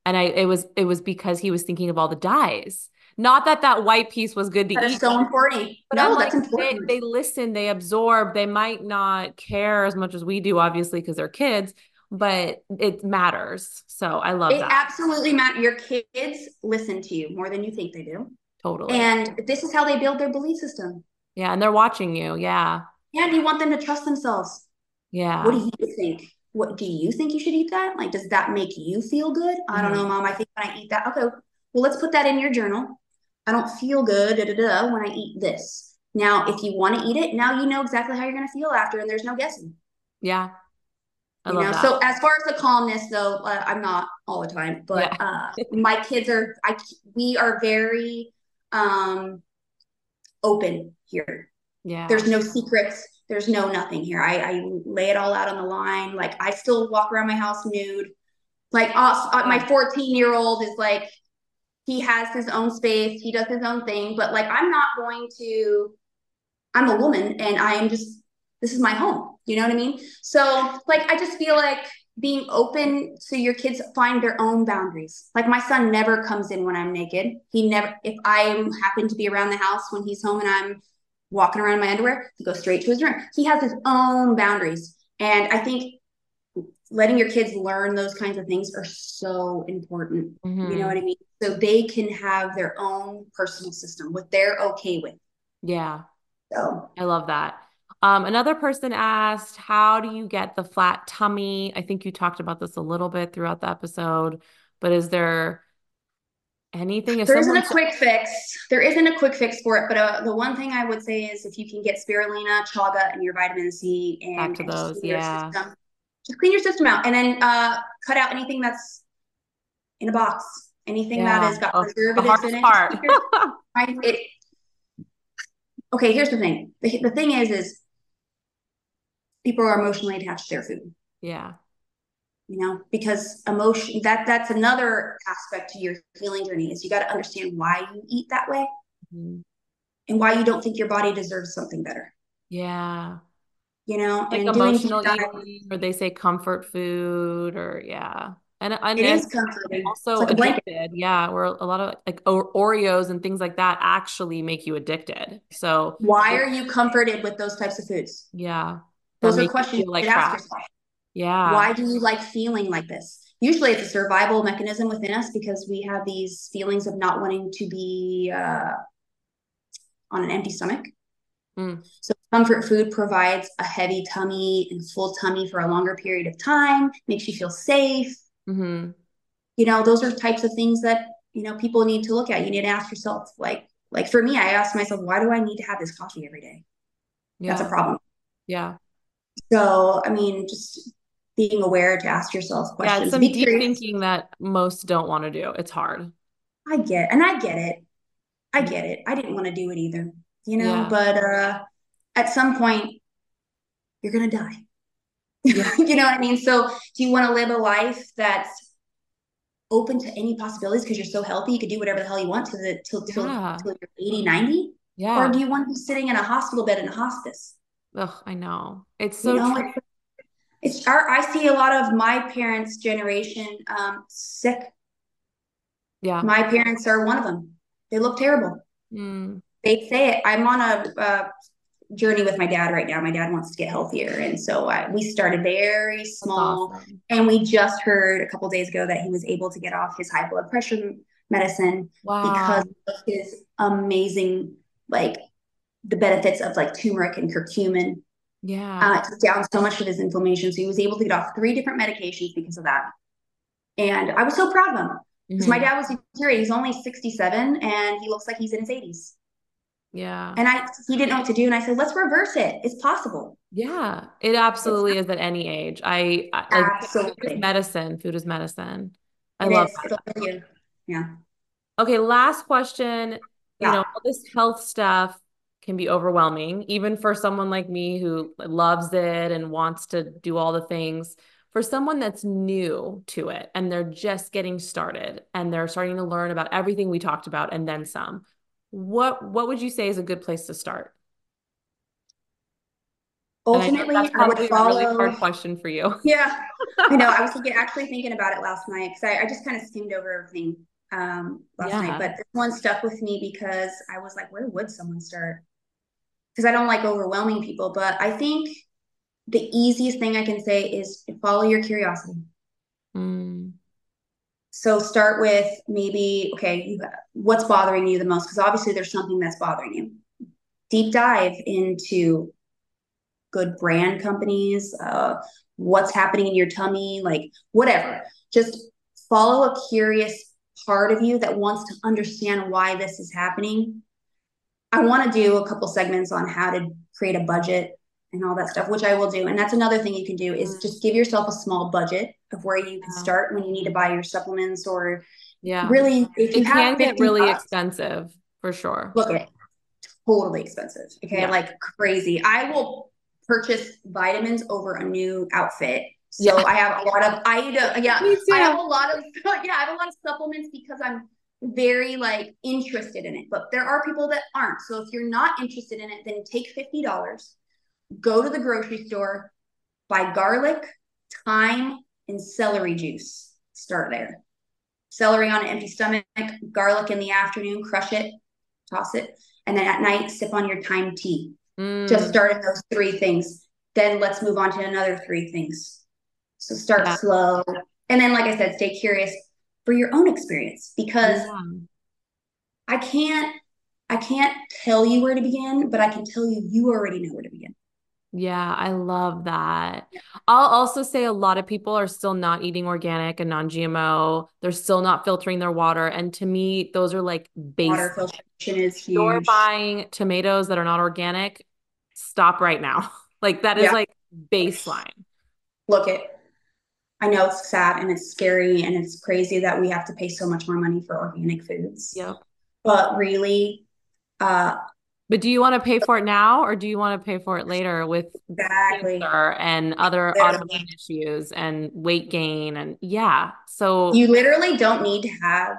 And I it was it was because he was thinking of all the dyes. Not that that white piece was good to eat. That's so important. But no, I'm like, important. They, they listen, they absorb. They might not care as much as we do, obviously, because they're kids but it matters. So I love it that. absolutely matters. Your kids listen to you more than you think they do. Totally. And this is how they build their belief system. Yeah. And they're watching you. Yeah. Yeah. And you want them to trust themselves. Yeah. What do you think? What do you think you should eat that? Like, does that make you feel good? Mm-hmm. I don't know, mm-hmm. mom. I think when I eat that, okay, well, let's put that in your journal. I don't feel good da, da, da, when I eat this. Now, if you want to eat it, now you know exactly how you're going to feel after, and there's no guessing. Yeah. I you know, that. so as far as the calmness though, uh, I'm not all the time, but yeah. uh, my kids are, I, we are very um, open here. Yeah. There's no secrets. There's no nothing here. I, I lay it all out on the line. Like I still walk around my house nude. Like uh, my 14 year old is like, he has his own space. He does his own thing, but like, I'm not going to, I'm a woman and I am just, this is my home you know what I mean? So, like, I just feel like being open so your kids find their own boundaries. Like, my son never comes in when I'm naked. He never, if I happen to be around the house when he's home and I'm walking around in my underwear, he goes straight to his room. He has his own boundaries. And I think letting your kids learn those kinds of things are so important. Mm-hmm. You know what I mean? So they can have their own personal system, what they're okay with. Yeah. So I love that. Um, another person asked, How do you get the flat tummy? I think you talked about this a little bit throughout the episode, but is there anything? There isn't a quick fix. There isn't a quick fix for it, but uh, the one thing I would say is if you can get spirulina, chaga, and your vitamin C, and back to those, yeah. System, just clean your system out, and then uh, cut out anything that's in a box, anything yeah. that has got oh, preservatives in it. Part. it. Okay, here's the thing. The, the thing is, is people are emotionally attached to their food. Yeah. You know, because emotion that that's another aspect to your healing journey is you got to understand why you eat that way mm-hmm. and why you don't think your body deserves something better. Yeah. You know, like emotional eating, or they say comfort food, or yeah. And, and it is comforting. Also like addicted. Yeah, where a lot of like Oreos and things like that actually make you addicted. So why are you comforted with those types of foods? Yeah. Those are questions you like ask yourself. Yeah. Why do you like feeling like this? Usually it's a survival mechanism within us because we have these feelings of not wanting to be uh, on an empty stomach. Mm. So comfort food provides a heavy tummy and full tummy for a longer period of time, makes you feel safe. Mm-hmm. You know, those are types of things that, you know, people need to look at. You need to ask yourself, like, like for me, I ask myself, why do I need to have this coffee every day? Yeah. That's a problem. Yeah. So, I mean, just being aware to ask yourself questions. Yeah, some deep thinking that most don't want to do. It's hard. I get, and I get it. I get it. I didn't want to do it either, you know, yeah. but uh at some point you're going to die. Yeah. you know what I mean? So do you want to live a life that's open to any possibilities because you're so healthy, you could do whatever the hell you want to the till till, yeah. till you're 80, 90? Yeah. Or do you want to be sitting in a hospital bed in a hospice? Ugh, I know. It's so you know, true. It's, it's our, I see a lot of my parents' generation um, sick. Yeah. My parents are one of them. They look terrible. Mm. They say it. I'm on a, a journey with my dad right now. My dad wants to get healthier, and so I, we started very small. Awesome. And we just heard a couple days ago that he was able to get off his high blood pressure medicine wow. because of his amazing, like the benefits of like turmeric and curcumin. Yeah, uh, took down so much of his inflammation, so he was able to get off three different medications because of that. And I was so proud of him because mm-hmm. my dad was he's only 67 and he looks like he's in his 80s. Yeah. And I he didn't know what to do. And I said, let's reverse it. It's possible. Yeah. It absolutely is at any age. I, I absolutely food is medicine. Food is medicine. I it love that. Yeah. Okay. Last question. Yeah. You know, all this health stuff can be overwhelming, even for someone like me who loves it and wants to do all the things. For someone that's new to it and they're just getting started and they're starting to learn about everything we talked about and then some, what what would you say is a good place to start? Ultimately, I, I, would follow. A really hard question for you. Yeah, I know. I was thinking, actually thinking about it last night because I, I, just kind of skimmed over everything um, last yeah. night. But this one stuck with me because I was like, where would someone start? Because I don't like overwhelming people, but I think the easiest thing I can say is follow your curiosity. Mm. So start with maybe, okay, you, what's bothering you the most? Because obviously there's something that's bothering you. Deep dive into good brand companies, uh, what's happening in your tummy, like whatever. Just follow a curious part of you that wants to understand why this is happening. I want to do a couple segments on how to create a budget and all that stuff, which I will do. And that's another thing you can do is mm. just give yourself a small budget of where you can start when you need to buy your supplements or yeah, really if you it can get really bucks, expensive for sure. Look at totally expensive. Okay, yeah. like crazy. I will purchase vitamins over a new outfit. So yeah. I have a lot of I yeah I have a lot of yeah I have a lot of supplements because I'm very like interested in it. But there are people that aren't. So if you're not interested in it, then take fifty dollars go to the grocery store, buy garlic, thyme, and celery juice. Start there. Celery on an empty stomach, garlic in the afternoon, crush it, toss it. And then at night, sip on your thyme tea. Mm. Just start at those three things. Then let's move on to another three things. So start yeah. slow. And then, like I said, stay curious for your own experience because yeah. I can't I can't tell you where to begin, but I can tell you you already know where to begin. Yeah, I love that. I'll also say a lot of people are still not eating organic and non-GMO. They're still not filtering their water. And to me, those are like basic. Water filtration is huge. You're buying tomatoes that are not organic. Stop right now. Like that is yeah. like baseline. Look it. I know it's sad and it's scary and it's crazy that we have to pay so much more money for organic foods. Yep. But really, uh, but do you want to pay for it now or do you want to pay for it later with exactly. cancer and other autoimmune issues and weight gain and yeah. So you literally don't need to have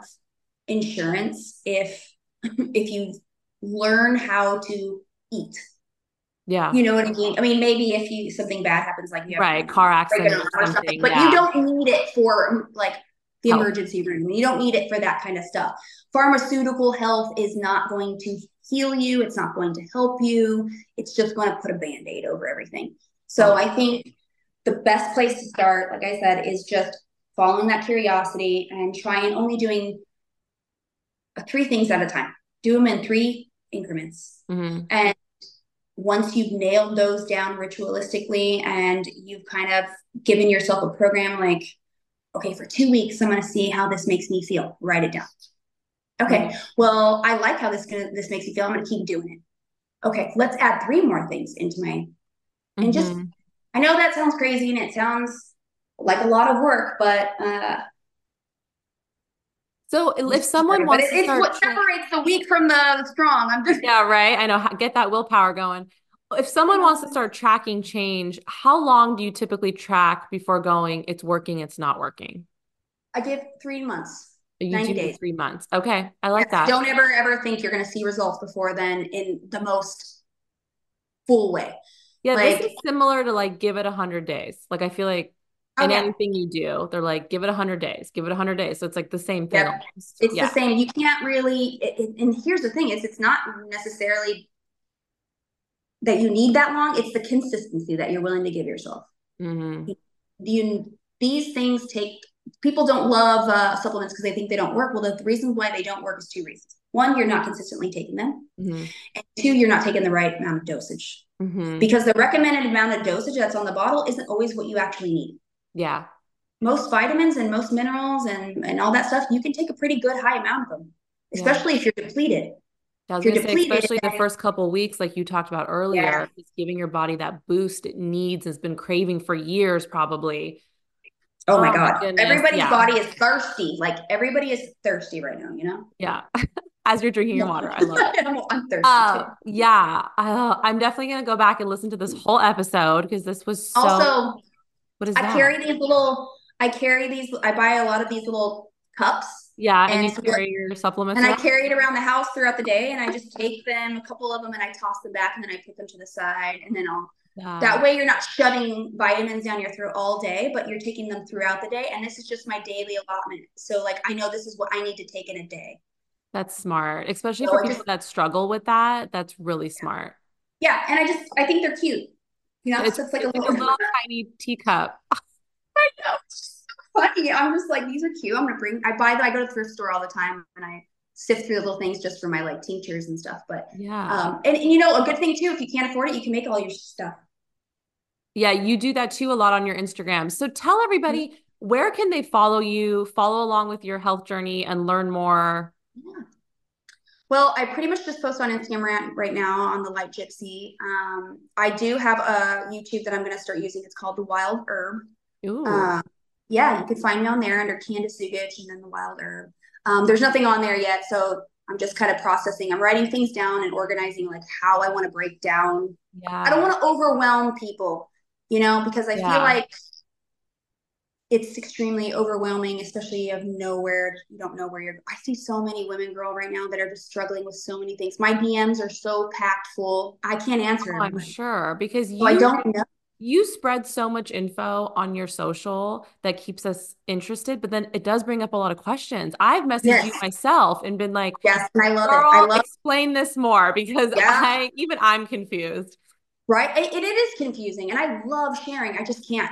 insurance if if you learn how to eat. Yeah. You know what I mean? I mean, maybe if you something bad happens, like you have right, car accident or something, something but yeah. you don't need it for like the emergency room. You don't need it for that kind of stuff. Pharmaceutical health is not going to heal you. It's not going to help you. It's just going to put a band aid over everything. So I think the best place to start, like I said, is just following that curiosity and trying only doing three things at a time. Do them in three increments. Mm-hmm. And once you've nailed those down ritualistically and you've kind of given yourself a program like, okay, for two weeks, I'm going to see how this makes me feel. Write it down. Okay, well, I like how this gonna this makes me feel. I'm gonna keep doing it. Okay, let's add three more things into my and mm-hmm. just I know that sounds crazy and it sounds like a lot of work, but uh so if someone wants it, it's what separates the weak from the strong. I'm just yeah, right. I know. Get that willpower going. If someone wants to start tracking change, how long do you typically track before going, it's working, it's not working? I give three months. You 90 days. three months. Okay. I like Yes, that. Don't ever ever think you're going to see results before then in the most full way. Yeah, Like- this is similar to like give it a hundred days. Like I feel like Oh, in anything you do, they're like, give it a hundred days, give it a hundred days. So it's like the same thing. Yep. It's yeah. the same. You can't really. It, and here's the thing: is it's not necessarily that you need that long. It's the consistency that you're willing to give yourself. hmm You these things take. People don't love uh, supplements because they think they don't work. Well, the, reason why they don't work is two reasons. One, you're not consistently taking them, hmm and two, you're not taking the right amount of dosage. hmm Because the recommended amount of dosage that's on the bottle isn't always what you actually need. Yeah. most vitamins and most minerals and, and all that stuff, you can take a pretty good high amount of them, Yeah. especially if you're depleted. I was you're gonna say, depleted, especially the first couple of weeks, like you talked about earlier, Yeah. it's giving your body that boost it needs, has been craving for years, probably. Oh my Oh my God. Everybody's yeah. body is thirsty. Like everybody is thirsty right now, you know? Yeah. As you're drinking your water. I love it. I'm, I'm thirsty Uh, too. yeah. Uh, I'm definitely gonna go back and listen to this whole episode because this was so. Also, what is I that? carry these little, I carry these, I buy a lot of these little cups yeah, and, and you carry your supplements. and I carry it around the house throughout the day and I just take them, a couple of them, and I toss them back and then I put them to the side and then I'll Yeah. That way, you're not shoving vitamins down your throat all day, but you're taking them throughout the day. And this is just my daily allotment. So, like, I know this is what I need to take in a day. That's smart, especially So for I people just- that struggle with that. That's really smart. Yeah, and I just I think they're cute. You know, It's, so it's like it's a little, little tiny teacup. I know, it's so funny. I'm just like, these are cute. I'm gonna bring. I buy them. I go to the thrift store all the time, and I sift through the little things just for my like tinctures and stuff. But Yeah. um, and, and you know, a good thing too, if you can't afford it, you can make all your stuff. Yeah, you do that too a lot on your Instagram. So tell everybody Mm-hmm. where can they follow you, follow along with your health journey and learn more. Yeah. Well, I pretty much just post on Instagram right, now on the Light Gypsy. Um, I do have a YouTube that I'm going to start using. It's called The Wild Herb. Ooh. Um, yeah, you can find me on there under Candice Zugich and then The Wild Herb. Um, there's nothing on there yet, so I'm just kind of processing. I'm writing things down and organizing like how I want to break down. yeah. I don't want to overwhelm people, you know, because I Yeah. feel like it's extremely overwhelming, especially of nowhere. You don't know where you're. I see so many women, girl, right now that are just struggling with so many things. My DMs are so packed full. I can't answer. Oh, I'm sure because So I you don't know. you spread so much info on your social that keeps us interested, but then it does bring up a lot of questions. I've messaged you myself and been like, Yes, I love girl, it. I love explain this more because Yeah. I even I'm confused. right. It, it is confusing, and I love sharing. I just can't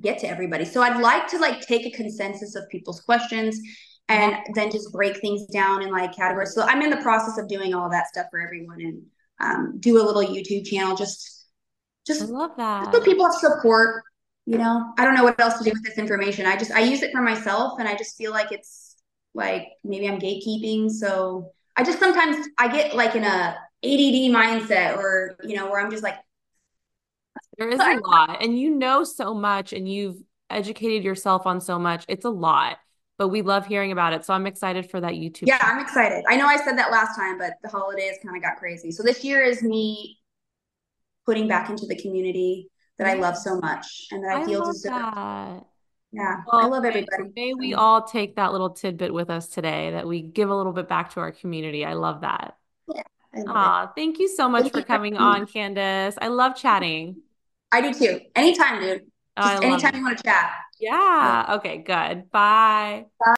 get to everybody. So I'd like to like take a consensus of people's questions and then just break things down in like categories. So I'm in the process of doing all that stuff for everyone and um, do a little YouTube channel just just I just love that. so people have support. You know, I don't know what else to do with this information. I just I use it for myself, and I just feel like it's like maybe I'm gatekeeping. So I just sometimes I get like in a ADD mindset, or you know, where I'm just like, There is a lot, and you know so much, and you've educated yourself on so much. It's a lot, but we love hearing about it. So I'm excited for that YouTube. yeah, channel. I'm excited. I know I said that last time, but the holidays kind of got crazy. So this year is me putting back into the community that I love so much and that I, I feel love deserve. that. Yeah, Well, I love everybody. May we all take that little tidbit with us today that we give a little bit back to our community. I love that. It. Aw, thank you so much Thank for you for coming on, Candice. I love chatting. I do too. Anytime, dude. Oh, anytime it. you want to chat. Yeah. Okay, good. Bye. Bye.